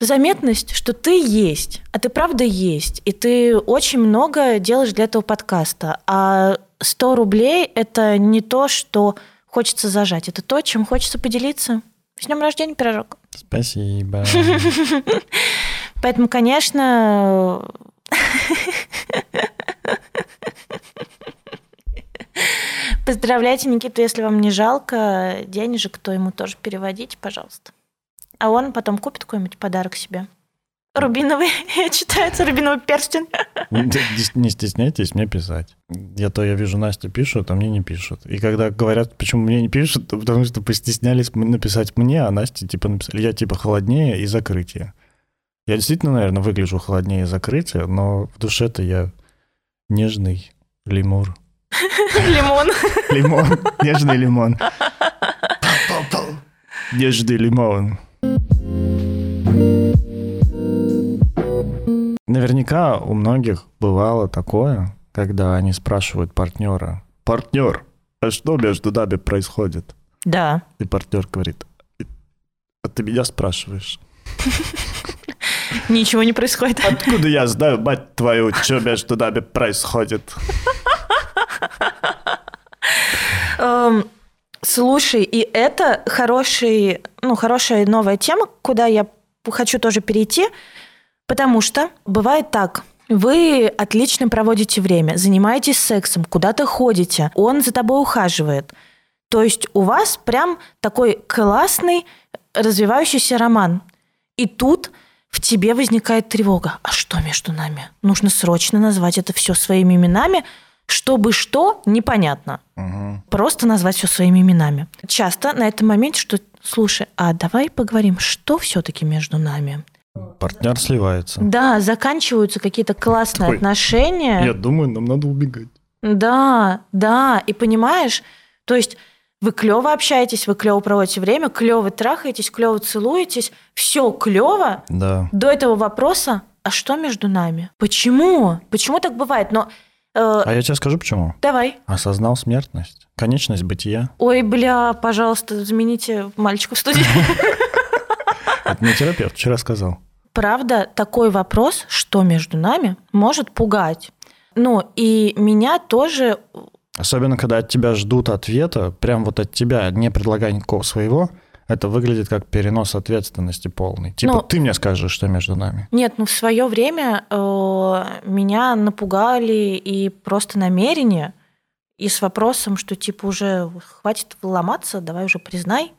заметность, что ты есть, а ты правда есть, и ты очень много делаешь для этого подкаста. А 100 рублей – это не то, что хочется зажать, это то, чем хочется поделиться. С днем рождения, пирожок. Спасибо. Поэтому, конечно, поздравляйте Никиту, если вам не жалко денежек, то ему тоже переводите, пожалуйста. А он потом купит какой-нибудь подарок себе. Рубиновый, читается рубиновый перстень. Не стесняйтесь мне писать. Я то я вижу, Настя пишут, а мне не пишут. И когда говорят, почему мне не пишут, то потому что постеснялись написать мне, а Насте типа написали, я типа холоднее и закрытие. Я действительно, наверное, выгляжу холоднее и закрытие, но в душе-то я нежный лемур. Лимон. Лимон, нежный лимон. Нежный лимон. Наверняка у многих бывало такое, когда они спрашивают партнера, партнер, а что между нами происходит? Да. И партнер говорит, а ты меня спрашиваешь? Ничего не происходит. Откуда я знаю, мать твою, что между нами происходит? Эм, Слушай, и это хороший, ну, хорошая новая тема, куда я хочу тоже перейти, потому что бывает так. Вы отлично проводите время, занимаетесь сексом, куда-то ходите, он за тобой ухаживает. То есть у вас прям такой классный развивающийся роман. И тут в тебе возникает тревога. А что между нами? Нужно срочно назвать это все своими именами, чтобы что, непонятно. Мгм. Просто назвать все своими именами. Часто на этом моменте, что, слушай, а давай поговорим, что все-таки между нами? Партнер сливается. Да, заканчиваются какие-то классные Такой, отношения. Я думаю, нам надо убегать. Да, да, и понимаешь, то есть вы клево общаетесь, вы клево проводите время, клево трахаетесь, клево целуетесь, все клево Да. до этого вопроса, а что между нами? Почему? Почему так бывает? Но э, А я тебе скажу, почему. давай. Осознал смертность. Конечность бытия. Ой, бля, пожалуйста, замените мальчика в студии. Это мне терапевт вчера сказал. Правда, такой вопрос, что между нами, может пугать. Ну, и меня тоже Особенно, когда от тебя ждут ответа, прям вот от тебя, не предлагая никакого своего, это выглядит как перенос ответственности полный. Типа, Ну- ты мне скажешь, что между нами. Нет, ну в свое время э, меня напугали и просто намерение, и с вопросом, что типа уже хватит ломаться, давай уже признай.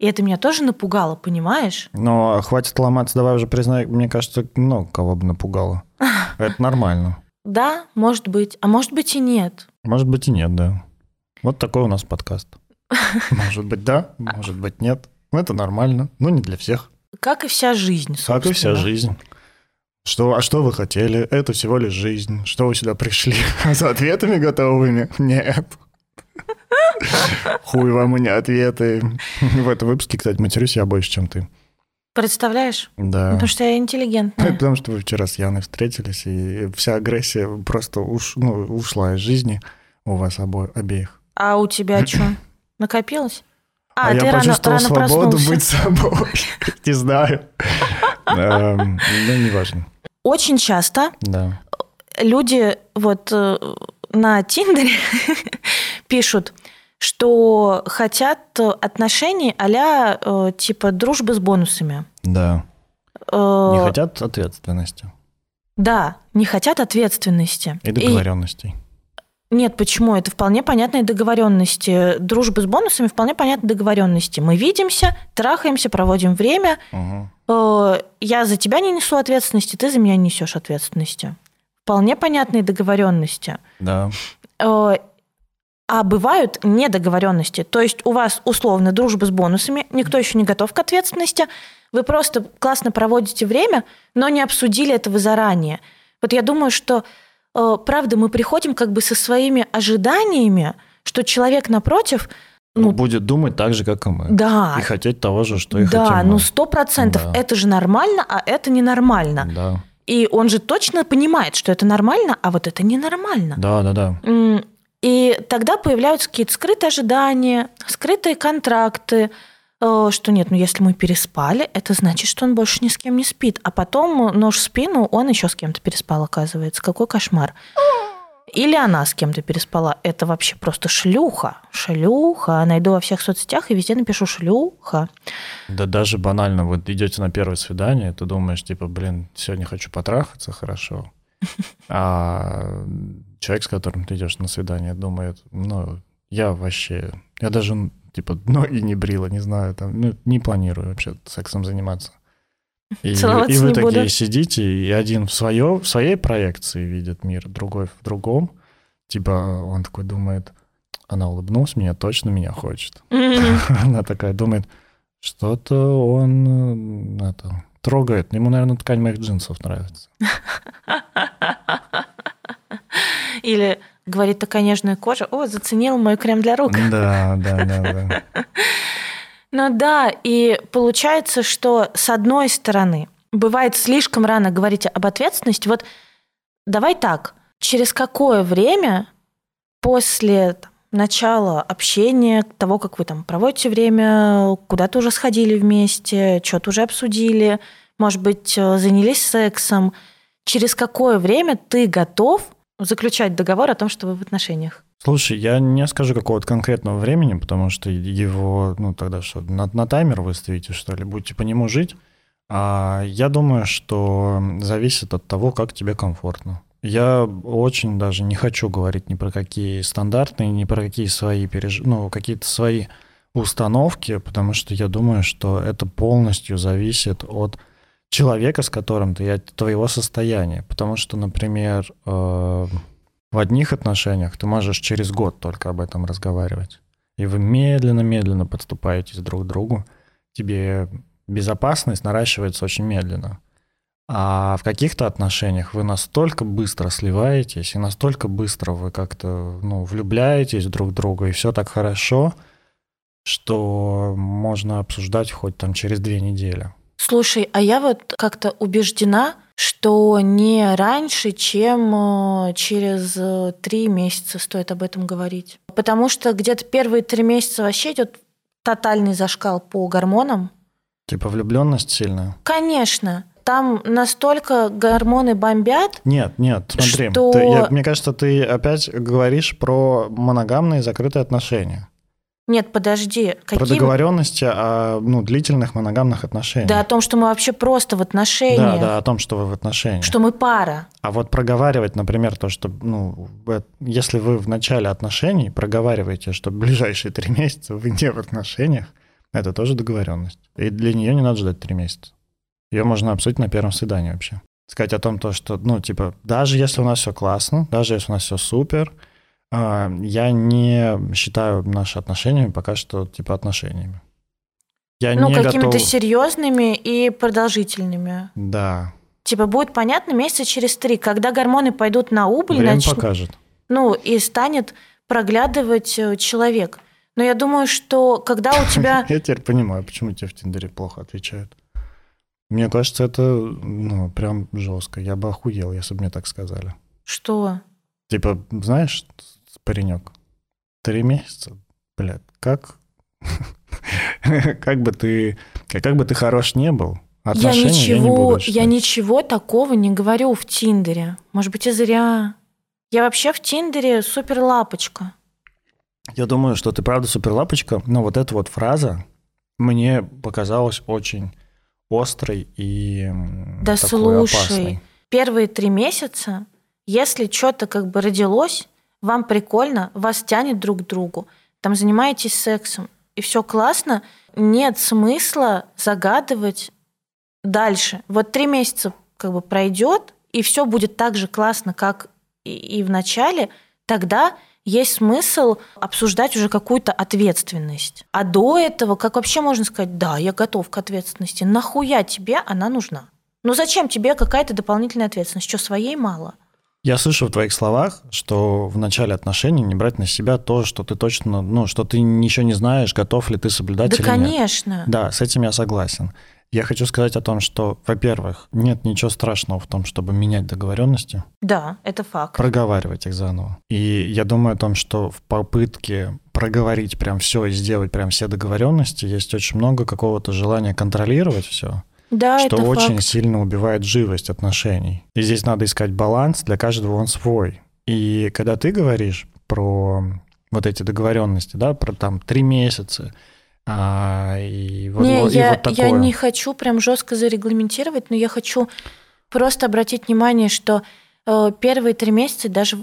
И это меня тоже напугало, понимаешь? Но хватит ломаться, давай уже признай, мне кажется, много кого бы напугало. Это нормально. Да, может быть, а может быть и нет. Может быть и нет, да. Вот такой у нас подкаст. Может быть да, может быть нет. Ну, Это нормально, но не для всех. Как и вся жизнь, Как и вся собственно. жизнь. Что, а что вы хотели? Это всего лишь жизнь. Что вы сюда пришли? За ответами готовыми? Нет. Хуй вам и не ответы. В этом выпуске, кстати, матерюсь я больше, чем ты. Представляешь? Да. Потому что я интеллигентная. Потому что вы вчера с Яной встретились, и вся агрессия просто уш, ну, ушла из жизни у вас обо- обеих. А у тебя что? Накопилось? А, А, ты я рано, почувствовал рано свободу проснулся. быть собой. Не знаю. Эм, Ну, неважно. Очень часто Да. люди вот э, на Тиндере пишут, что хотят отношений а э, типа дружбы с бонусами. Да. Э, Не хотят ответственности. Да, не хотят ответственности. И договоренностей. Нет, почему? Это вполне понятные договоренности. Дружба с бонусами вполне понятные договоренности. Мы видимся, трахаемся, проводим время. Угу. Я за тебя не несу ответственности, ты за меня не несешь ответственности. Вполне понятные договоренности. Да. Э, а бывают недоговоренности. То есть у вас условно дружба с бонусами, никто еще не готов к ответственности. Вы просто классно проводите время, но не обсудили этого заранее. Вот я думаю, что э, правда мы приходим как бы со своими ожиданиями, что человек напротив ну, будет думать так же, как и мы. Да. И хотеть того же, что и да, хотим Да, ну сто процентов. Это же нормально, а это ненормально. Да. И он же точно понимает, что это нормально, а вот это ненормально. Да, да, да. И тогда появляются какие-то скрытые ожидания, скрытые контракты, э, что нет, ну если мы переспали, это значит, что он больше ни с кем не спит. А потом нож в спину, он еще с кем-то переспал, оказывается. Какой кошмар. Или она с кем-то переспала. Это вообще просто шлюха. Шлюха. Найду во всех соцсетях и везде напишу шлюха. Да даже банально, вот идете на первое свидание, ты думаешь, типа, блин, сегодня хочу потрахаться, хорошо. А человек, с которым ты идешь на свидание, думает, ну, я вообще, я даже, типа, ноги не брила, не знаю, там, ну, не планирую вообще сексом заниматься. И, и вы такие буду. сидите, и один в, свое, в своей проекции видит мир, другой в другом. Типа он такой думает, она улыбнулась мне, точно меня хочет. Mm-hmm. Она такая думает, что-то он это, трогает. Ему, наверное, ткань моих джинсов нравится. Или говорит такая нежная кожа, о, заценил мой крем для рук. Да, да, да, да. Ну да, и получается, что с одной стороны, бывает слишком рано говорить об ответственности. Вот давай так, через какое время после начала общения, того, как вы там проводите время, куда-то уже сходили вместе, что-то уже обсудили, может быть, э, занялись сексом, через какое время ты готов заключать договор о том, что вы в отношениях? Слушай, я не скажу какого-то конкретного времени, потому что его, ну тогда что, на, на таймер выставите, что ли, будете по нему жить. А я думаю, что зависит от того, как тебе комфортно. Я очень даже не хочу говорить ни про какие стандартные, ни про какие свои переж... ну, какие-то свои установки, потому что я думаю, что это полностью зависит от человека, с которым ты, от твоего состояния. Потому что, например, э, в одних отношениях ты можешь через год только об этом разговаривать. И вы медленно-медленно подступаетесь друг к другу. Тебе безопасность наращивается очень медленно. А в каких-то отношениях вы настолько быстро сливаетесь, и настолько быстро вы как-то ну, влюбляетесь друг в друга, и все так хорошо, что можно обсуждать хоть там через две недели. Слушай, а я вот как-то убеждена, что не раньше, чем э, через э, три месяца стоит об этом говорить. Потому что где-то первые три месяца вообще идет тотальный зашкал по гормонам. Типа влюбленность сильная? Конечно. Там настолько гормоны бомбят. Нет, нет, смотри. Что... Ты, я, мне кажется, ты опять говоришь про моногамные закрытые отношения. Нет, подожди. Какие... Про договоренности о ну, длительных моногамных отношениях. Да, о том, что мы вообще просто в отношениях. Да, да, о том, что вы в отношениях. Что мы пара. А вот проговаривать, например, то, что, ну, если вы в начале отношений проговариваете, что ближайшие три месяца вы не в отношениях, это тоже договоренность. И для нее не надо ждать три месяца. Ее можно обсудить на первом свидании вообще. Сказать о том, то, что, ну, типа, даже если у нас все классно, даже если у нас все супер, а, я не считаю наши отношения пока что типа отношениями. Я ну, какими-то готов... серьезными и продолжительными. Да. Типа будет понятно месяца через три, когда гормоны пойдут на убыль. Время нач... покажет. Ну, и станет проглядывать э, человек. Но я думаю, что когда у тебя... Я теперь понимаю, почему тебе в Тиндере плохо отвечают. Мне кажется, это ну, прям жестко. Я бы охуел, если бы мне так сказали. Что? Типа, знаешь, паренек. Три месяца? Блядь, как? как бы ты, как бы ты хорош не был, я ничего, я, не я ничего такого не говорю в Тиндере. Может быть, и зря. Я вообще в Тиндере супер лапочка. Я думаю, что ты правда супер лапочка, но вот эта вот фраза мне показалась очень острой и Да такой слушай, опасной. первые три месяца, если что-то как бы родилось, вам прикольно, вас тянет друг к другу, там занимаетесь сексом, и все классно, нет смысла загадывать дальше. Вот три месяца как бы пройдет, и все будет так же классно, как и, и в начале, тогда есть смысл обсуждать уже какую-то ответственность. А до этого, как вообще можно сказать, да, я готов к ответственности, нахуя тебе она нужна? Ну зачем тебе какая-то дополнительная ответственность? Что, своей мало? Я слышу в твоих словах, что в начале отношений не брать на себя то, что ты точно, ну, что ты ничего не знаешь, готов ли ты соблюдать да, или нет. конечно. Да, с этим я согласен. Я хочу сказать о том, что, во-первых, нет ничего страшного в том, чтобы менять договоренности, Да, это факт. проговаривать их заново. И я думаю о том, что в попытке проговорить прям все и сделать прям все договоренности есть очень много какого-то желания контролировать все, Да, что это очень факт. сильно убивает живость отношений. И здесь надо искать баланс, для каждого он свой. И когда ты говоришь про вот эти договоренности, да, про там три месяца, а, и вот, не, и я, вот такое. я не хочу прям жестко зарегламентировать, но я хочу просто обратить внимание, что э, первые три месяца, даже,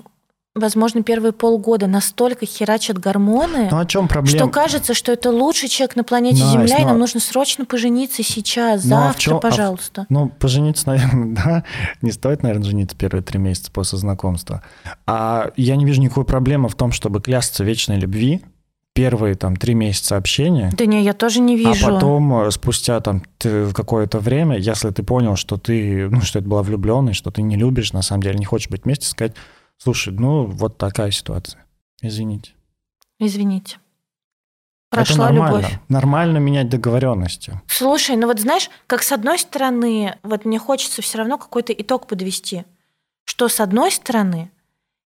возможно, первые полгода настолько херачат гормоны, Ну о чем проблема? что кажется, что это лучший человек на планете Настя, Земля, и ну- нам нужно срочно пожениться сейчас, Ну, а завтра, а в- пожалуйста. Ну, пожениться, наверное, да. Не стоит, наверное, жениться первые три месяца после знакомства. А я не вижу никакой проблемы в том, чтобы клясться вечной любви первые там три месяца общения, Да не, я тоже не вижу. а потом э, спустя там какое-то время, если ты понял, что ты, ну, что это была влюбленность, что ты не любишь, на самом деле не хочешь быть вместе, сказать, слушай, ну, вот такая ситуация. Извините. Извините. Прошла это нормально. любовь. Нормально менять договоренности. Слушай, ну вот знаешь, как с одной стороны, вот мне хочется все равно какой-то итог подвести, что с одной стороны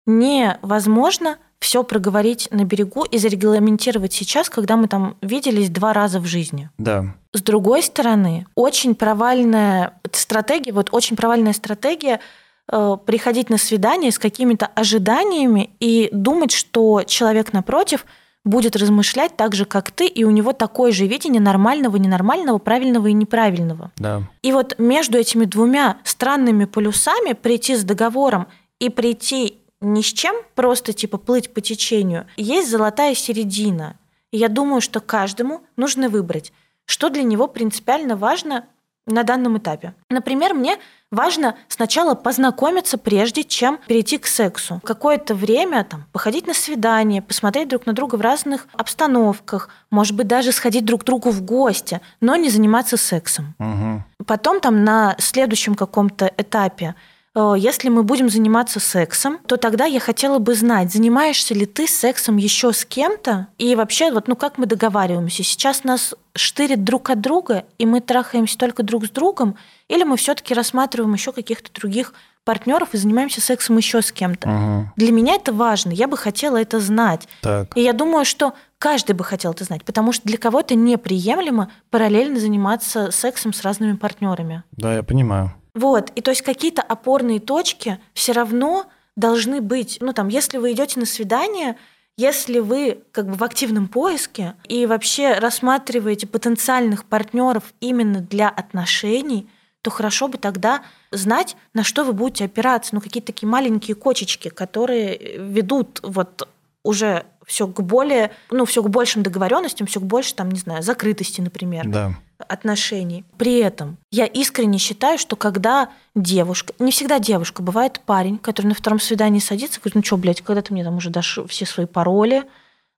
невозможно все проговорить на берегу и зарегламентировать сейчас, когда мы там виделись два раза в жизни. Да. С другой стороны, очень провальная стратегия, вот очень провальная стратегия э, приходить на свидание с какими-то ожиданиями и думать, что человек напротив будет размышлять так же, как ты, и у него такое же видение нормального, ненормального, правильного и неправильного. Да. И вот между этими двумя странными полюсами прийти с договором и прийти ни с чем, просто типа плыть по течению, есть золотая середина. И я думаю, что каждому нужно выбрать, что для него принципиально важно на данном этапе. Например, мне важно сначала познакомиться, прежде чем перейти к сексу. Какое-то время там, походить на свидание, посмотреть друг на друга в разных обстановках, может быть, даже сходить друг к другу в гости, но не заниматься сексом. Мгм. Потом там на следующем каком-то этапе, если мы будем заниматься сексом, то тогда я хотела бы знать, занимаешься ли ты сексом еще с кем-то, и вообще, вот, ну как мы договариваемся? Сейчас нас штырит друг от друга, и мы трахаемся только друг с другом, или мы все-таки рассматриваем еще каких-то других партнеров и занимаемся сексом еще с кем-то? Мгм. Для меня это важно, я бы хотела это знать. Так. И я думаю, что каждый бы хотел это знать, потому что для кого-то неприемлемо параллельно заниматься сексом с разными партнерами. Да, я понимаю. Вот, и то есть какие-то опорные точки все равно должны быть. Ну там, если вы идете на свидание, если вы как бы в активном поиске и вообще рассматриваете потенциальных партнеров именно для отношений, то хорошо бы тогда знать, на что вы будете опираться. Ну, какие-то такие маленькие кочечки, которые ведут вот уже все к более, ну, все к большим договоренностям, все к больше, там, не знаю, закрытости, например Да. Отношений. При этом я искренне считаю, что когда девушка, не всегда девушка, бывает парень, который на втором свидании садится, говорит, ну что, блядь, когда ты мне там уже дашь все свои пароли,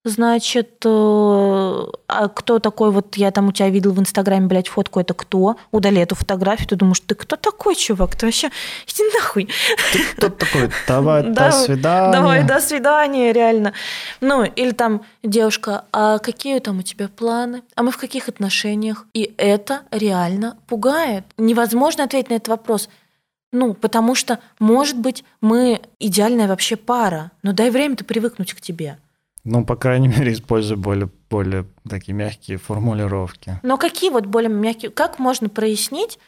значит, э, а кто такой, вот я там у тебя видел в Инстаграме, блядь, фотку, это кто? Удали эту фотографию, ты думаешь, ты кто такой, чувак? Ты вообще, иди нахуй. Кто такой? Давай, Да, до свидания. Давай, до свидания, реально. Ну, или там девушка, а какие там у тебя планы? А мы в каких отношениях? И это реально пугает. Невозможно ответить на этот вопрос. Ну, потому что, может быть, мы идеальная вообще пара, но дай время-то привыкнуть к тебе. Ну, по крайней мере, используй более, более такие мягкие формулировки. Но какие вот более мягкие, как можно прояснить,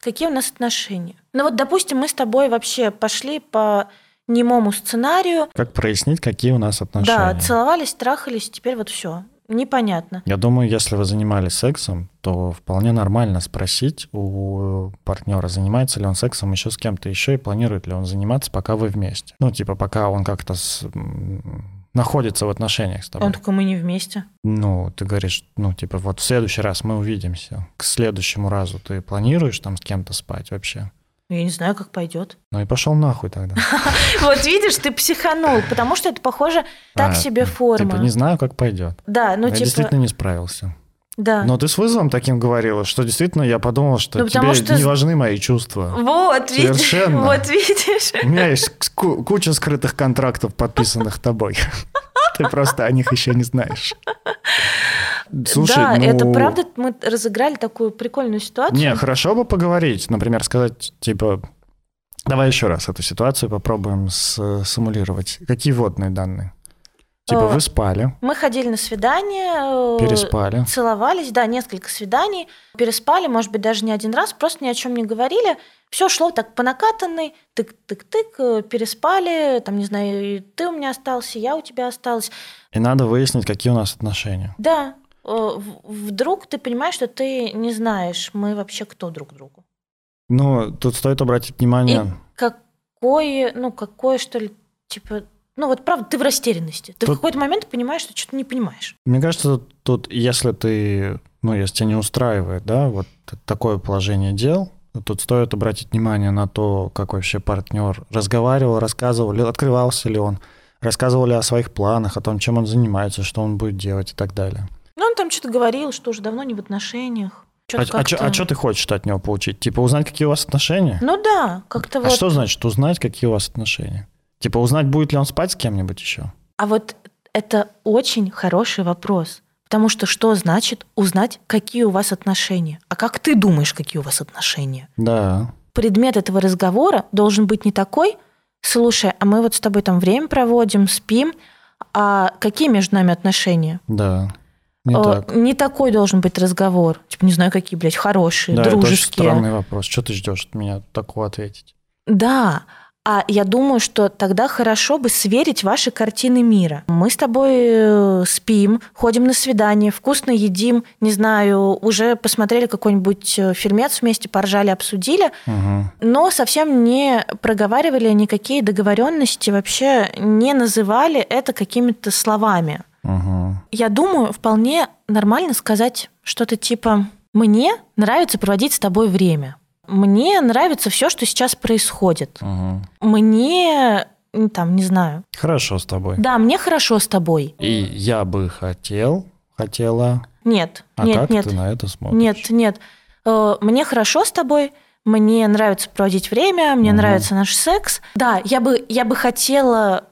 какие у нас отношения? Ну вот, допустим, мы с тобой вообще пошли по немому сценарию. Как прояснить, какие у нас отношения? Да, целовались, трахались, теперь вот все. Непонятно. Я думаю, если вы занимались сексом, то вполне нормально спросить у партнера, занимается ли он сексом еще с кем-то еще и планирует ли он заниматься, пока вы вместе. Ну, типа, пока он как-то с... находится в отношениях с тобой. Он такой, мы не вместе. Ну, ты говоришь, ну, типа, вот в следующий раз мы увидимся. К следующему разу ты планируешь там с кем-то спать вообще? Я не знаю, как пойдет. Ну и пошел нахуй тогда. Вот видишь, ты психанул, потому что это похоже так А, себе форма. Типа, не знаю, как пойдет. Да, ну типа, действительно не справился. Да. Но ты с вызовом таким говорила, что действительно я подумал, что Ну, тебе что- не важны мои чувства. Вот, видишь, Совершенно. вот видишь. У меня есть ку- куча скрытых контрактов, подписанных тобой. Ты просто о них еще не знаешь. Слушай, да, ну... это правда, мы разыграли такую прикольную ситуацию. Не, хорошо бы поговорить. Например, сказать, типа, давай еще раз эту ситуацию попробуем симулировать. Какие водные данные? Типа, Э, вы спали, Мы ходили на свидание, э, переспали. целовались, да, несколько свиданий, переспали, может быть, даже не один раз, просто ни о чем не говорили. Все шло так по накатанной, тык-тык-тык, э, переспали, там, не знаю, и ты у меня остался, я у тебя осталась. И надо выяснить, какие у нас отношения. Да, вдруг ты понимаешь, что ты не знаешь, мы вообще кто друг другу. Ну, тут стоит обратить внимание... Какое, ну, какое, что ли, типа, ну вот правда, ты в растерянности. Ты Тут- в какой-то момент понимаешь, что что-то не понимаешь. Мне кажется, тут, тут, если ты, ну, если тебя не устраивает, да, вот такое положение дел, тут стоит обратить внимание на то, как вообще партнер разговаривал, рассказывал, открывался ли он, рассказывал ли о своих планах, о том, чем он занимается, что он будет делать и так далее. Ну, он там что-то говорил, что уже давно не в отношениях. А, Чё-то как-то- что ты хочешь от него получить? Типа узнать, какие у вас отношения? Ну да, как-то а вот. что значит узнать, какие у вас отношения? Типа узнать, будет ли он спать с кем-нибудь еще? А вот это очень хороший вопрос. Потому что что значит узнать, какие у вас отношения? А как ты думаешь, какие у вас отношения? Да. Предмет этого разговора должен быть не такой, слушай, а мы вот с тобой там время проводим, спим, а какие между нами отношения? Да. Не Э, так. не такой должен быть разговор. Типа, не знаю, какие, блядь, хорошие, Да, это очень дружеские. странный вопрос. Что ты ждешь от меня такого ответить? Да, а я думаю, что тогда хорошо бы сверить ваши картины мира. Мы с тобой э, спим, ходим на свидание, вкусно едим, не знаю, уже посмотрели какой-нибудь э, фильмец вместе, поржали, обсудили, Угу. но совсем не проговаривали никакие договоренности, вообще не называли это какими-то словами. Угу. Я думаю, вполне нормально сказать что-то типа «Мне нравится проводить с тобой время». Мне нравится все, что сейчас происходит. Угу. Мне, там, не знаю. Хорошо с тобой. Да, мне хорошо с тобой. И я бы хотел, хотела. Нет, А нет, как нет. ты на это смотришь? Нет, нет. Э, Мне хорошо с тобой. Мне нравится проводить время, мне Мгм. нравится наш секс. Да, я бы, я бы хотела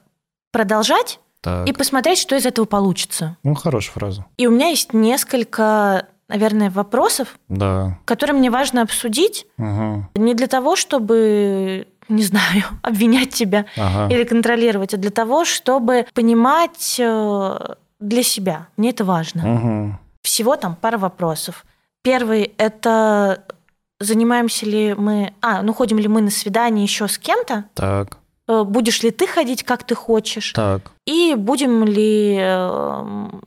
продолжать Так. и посмотреть, что из этого получится. Ну, хорошая фраза. И у меня есть несколько, наверное, вопросов, Да. которые мне важно обсудить. Угу. Не для того, чтобы, не знаю, обвинять тебя Ага. или контролировать, а для того, чтобы понимать э, для себя. Мне это важно. Угу. Всего там пара вопросов. Первый – это занимаемся ли мы... А, ну ходим ли мы на свидание еще с кем-то? Так. Э, Будешь ли ты ходить, как ты хочешь? Так. И будем ли э,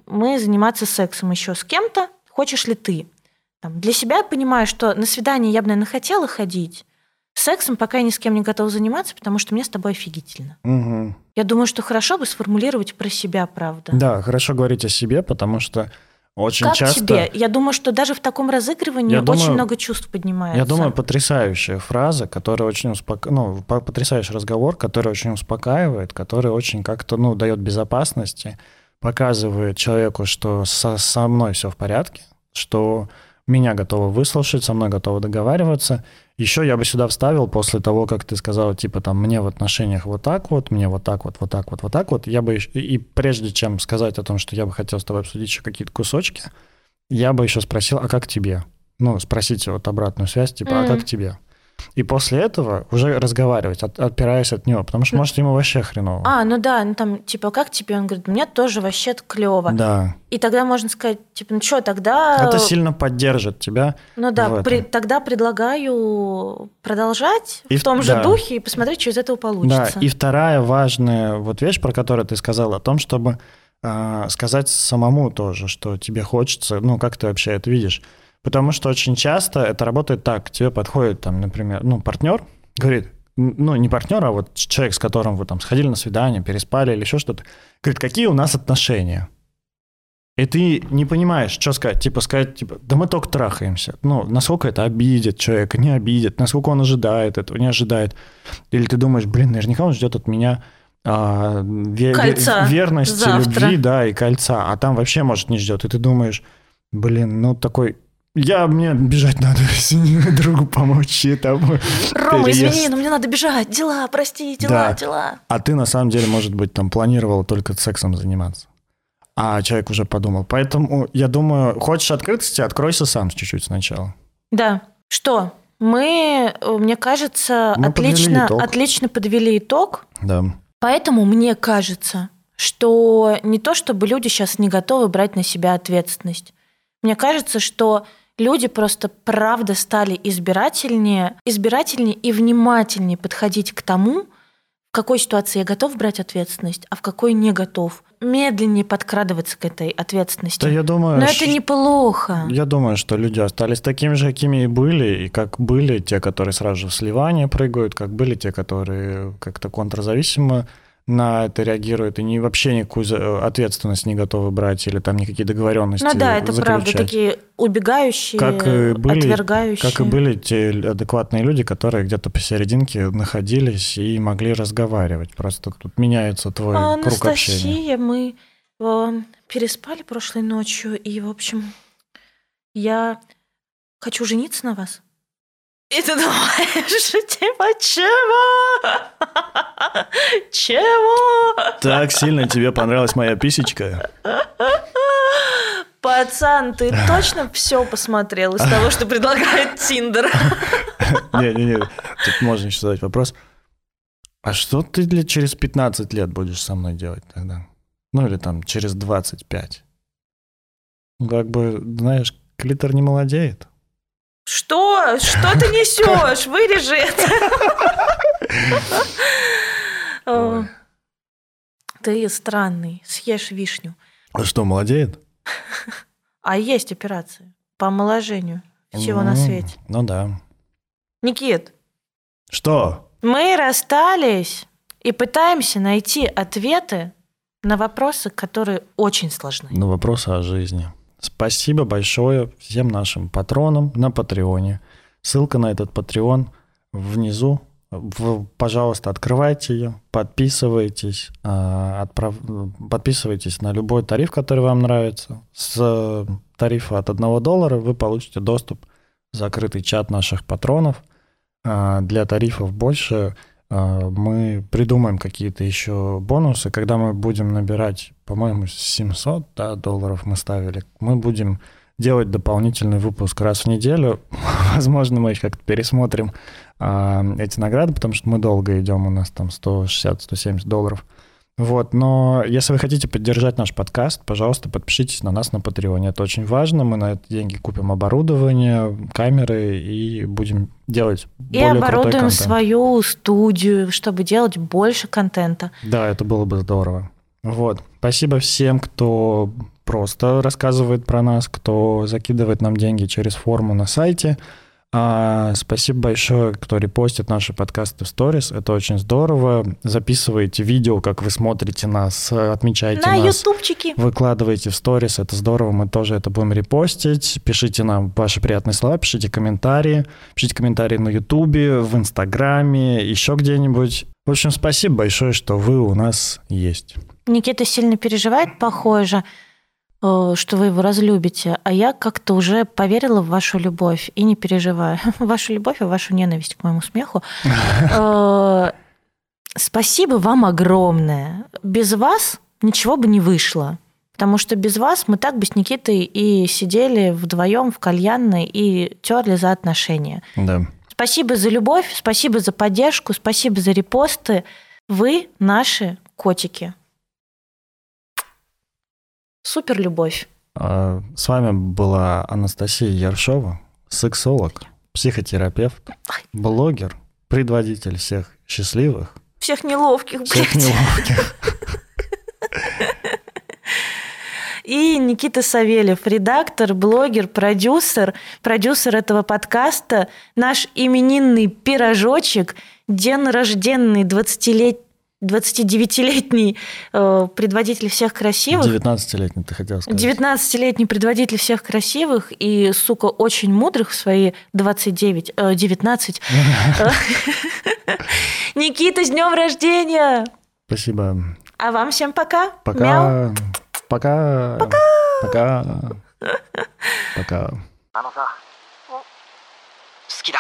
мы заниматься сексом еще с кем-то? Хочешь ли ты? Там, для себя я понимаю, что на свидание я бы, наверное, хотела ходить. Сексом пока я ни с кем не готова заниматься, потому что мне с тобой офигительно. Угу. Я думаю, что хорошо бы сформулировать про себя, правда. Да, хорошо говорить о себе, потому что очень как часто... тебе? Я думаю, что даже в таком разыгрывании Я очень думаю- много чувств поднимается. Я думаю, потрясающая фраза, которая очень успокаивает, ну, по- потрясающий разговор, который очень успокаивает, который очень как-то, ну, дает безопасности, показывает человеку, что со, со мной все в порядке, что меня готовы выслушать, со мной готовы договариваться. Еще я бы сюда вставил после того, как ты сказала, типа, там, мне в отношениях вот так вот, мне вот так вот, вот так вот, вот так вот, я бы, и прежде чем сказать о том, что я бы хотел с тобой обсудить еще какие-то кусочки, я бы еще спросил, а как тебе? Ну, спросите вот обратную связь, типа, а Мгм. как тебе? И после этого уже разговаривать, от- отпираясь от него, потому что, может, ему вообще хреново. А, ну да, ну там, типа, как тебе? Он говорит, мне тоже вообще клево. Да. И тогда можно сказать, типа, ну что, тогда... Это сильно поддержит тебя. Ну да, при- тогда предлагаю продолжать И в в- том же да. духе и посмотреть, что из этого получится. Да, и вторая важная вот вещь, про которую ты сказал, о том, чтобы а, сказать самому тоже, что тебе хочется, ну, как ты вообще это видишь. Потому что очень часто это работает так, к тебе подходит там, например, ну, партнер, говорит, ну, не партнер, а вот человек, с которым вы там сходили на свидание, переспали или еще что-то, говорит, какие у нас отношения? И ты не понимаешь, что сказать. Типа сказать, типа, да мы только трахаемся. Ну, насколько это обидит человека, не обидит, насколько он ожидает этого, не ожидает. Или ты думаешь, блин, наверняка он ждет от меня а, ве- Кольца верности, завтра. любви, да, и кольца. А там вообще, может, не ждет. И ты думаешь, блин, ну такой... Я, мне бежать надо, извини, другу помочь. И там Рома, переезд. извини, но мне надо бежать. Дела, прости, дела, Да. дела. А ты на самом деле, может быть, там планировал только сексом заниматься. А человек уже подумал. Поэтому, я думаю, хочешь открытости, откройся сам чуть-чуть сначала. Да. Что? Мы, э, мне кажется, Мы подвели отлично, итог. отлично подвели итог. Да. Поэтому мне кажется, что не то, чтобы люди сейчас не готовы брать на себя ответственность. Мне кажется, что люди просто правда стали избирательнее, избирательнее и внимательнее подходить к тому, в какой ситуации я готов брать ответственность, а в какой не готов. Медленнее подкрадываться к этой ответственности. Да, я думаю, Но это неплохо. Я думаю, что люди остались такими же, какими и были, и как были те, которые сразу же в сливание прыгают, как были те, которые как-то контрзависимо на это реагируют и не, вообще никакую за- ответственность не готовы брать или там никакие договоренности Ну да, это правда, заключать. такие убегающие, как и были, отвергающие. как и были те адекватные люди, которые где-то посерединке находились и могли разговаривать. Просто тут меняется твой А, круг общения. Анастасия, мы э, переспали прошлой ночью, и, в общем, я хочу жениться на вас. И ты думаешь, типа, чего? Чего? Так сильно тебе понравилась моя писечка. Пацан, ты точно все посмотрел из того, что предлагает Тиндер? Не-не-не, тут можно еще задать вопрос. А что ты для через 15 лет будешь со мной делать тогда? Ну или там через 25? Ну, как бы, знаешь, клитор не молодеет. Что? Что ты несешь? Вырежи это. Ты странный, съешь вишню. А что, молодеет? А есть операции по омоложению всего на Ну, свете. Ну да. Никит, Что? мы расстались и пытаемся найти ответы на вопросы, которые очень сложны. На вопросы о жизни. Спасибо большое всем нашим патронам на Патреоне. Ссылка на этот Патреон внизу. В- пожалуйста, открывайте ее, подписывайтесь, а, отправ- подписывайтесь на любой тариф, который вам нравится. С тарифа от 1 доллара вы получите доступ в закрытый чат наших патронов. А, Для тарифов больше а, мы придумаем какие-то еще бонусы. Когда мы будем набирать, по-моему, 700 да, долларов мы ставили, мы будем делать дополнительный выпуск раз в неделю. Возможно, мы их как-то пересмотрим а, эти награды, потому что мы долго идем, у нас там 160-170 долларов. Вот, но если вы хотите поддержать наш подкаст, пожалуйста, подпишитесь на нас на Патреоне. Это очень важно. Мы на эти деньги купим оборудование, камеры и будем делать И более оборудуем свою студию, чтобы делать больше контента. Да, это было бы здорово. Вот. Спасибо всем, кто просто рассказывает про нас, кто закидывает нам деньги через форму на сайте. А, спасибо большое, кто репостит наши подкасты в сторис. Это очень здорово. Записывайте видео, как вы смотрите нас, отмечайте На нас. ютубчике. Выкладывайте в сторис, это здорово, мы тоже это будем репостить. Пишите нам ваши приятные слова, пишите комментарии. Пишите комментарии на Ютубе, в Инстаграме, еще где-нибудь. В общем, спасибо большое, что вы у нас есть. Никита сильно переживает, похоже, э, что вы его разлюбите, а я как-то уже поверила в вашу любовь и не переживаю. Вашу любовь и вашу ненависть к моему смеху. Э, Спасибо вам огромное. Без вас ничего бы не вышло. Потому что без вас мы так бы с Никитой и сидели вдвоем в кальянной и терли за отношения. Да. Спасибо Спасибо за любовь, спасибо за поддержку, спасибо за репосты. Вы наши котики. Супер любовь. А, с вами была Анастасия Яршова, сексолог, психотерапевт, блогер, предводитель всех счастливых, Всех неловких, всех блядь. неловких. И Никита Савельев, редактор, блогер, продюсер, продюсер этого подкаста, наш именинный пирожочек, день рожденный 20-лет... 29-летний э, предводитель всех красивых. 19-летний, ты хотел сказать. 19-летний предводитель всех красивых и, сука, очень мудрых в свои 29, э, 19. Никита, с днем рождения! Спасибо. А вам всем пока. Мяу. Пока. Пока. Пока. Пока. あのさ好きだ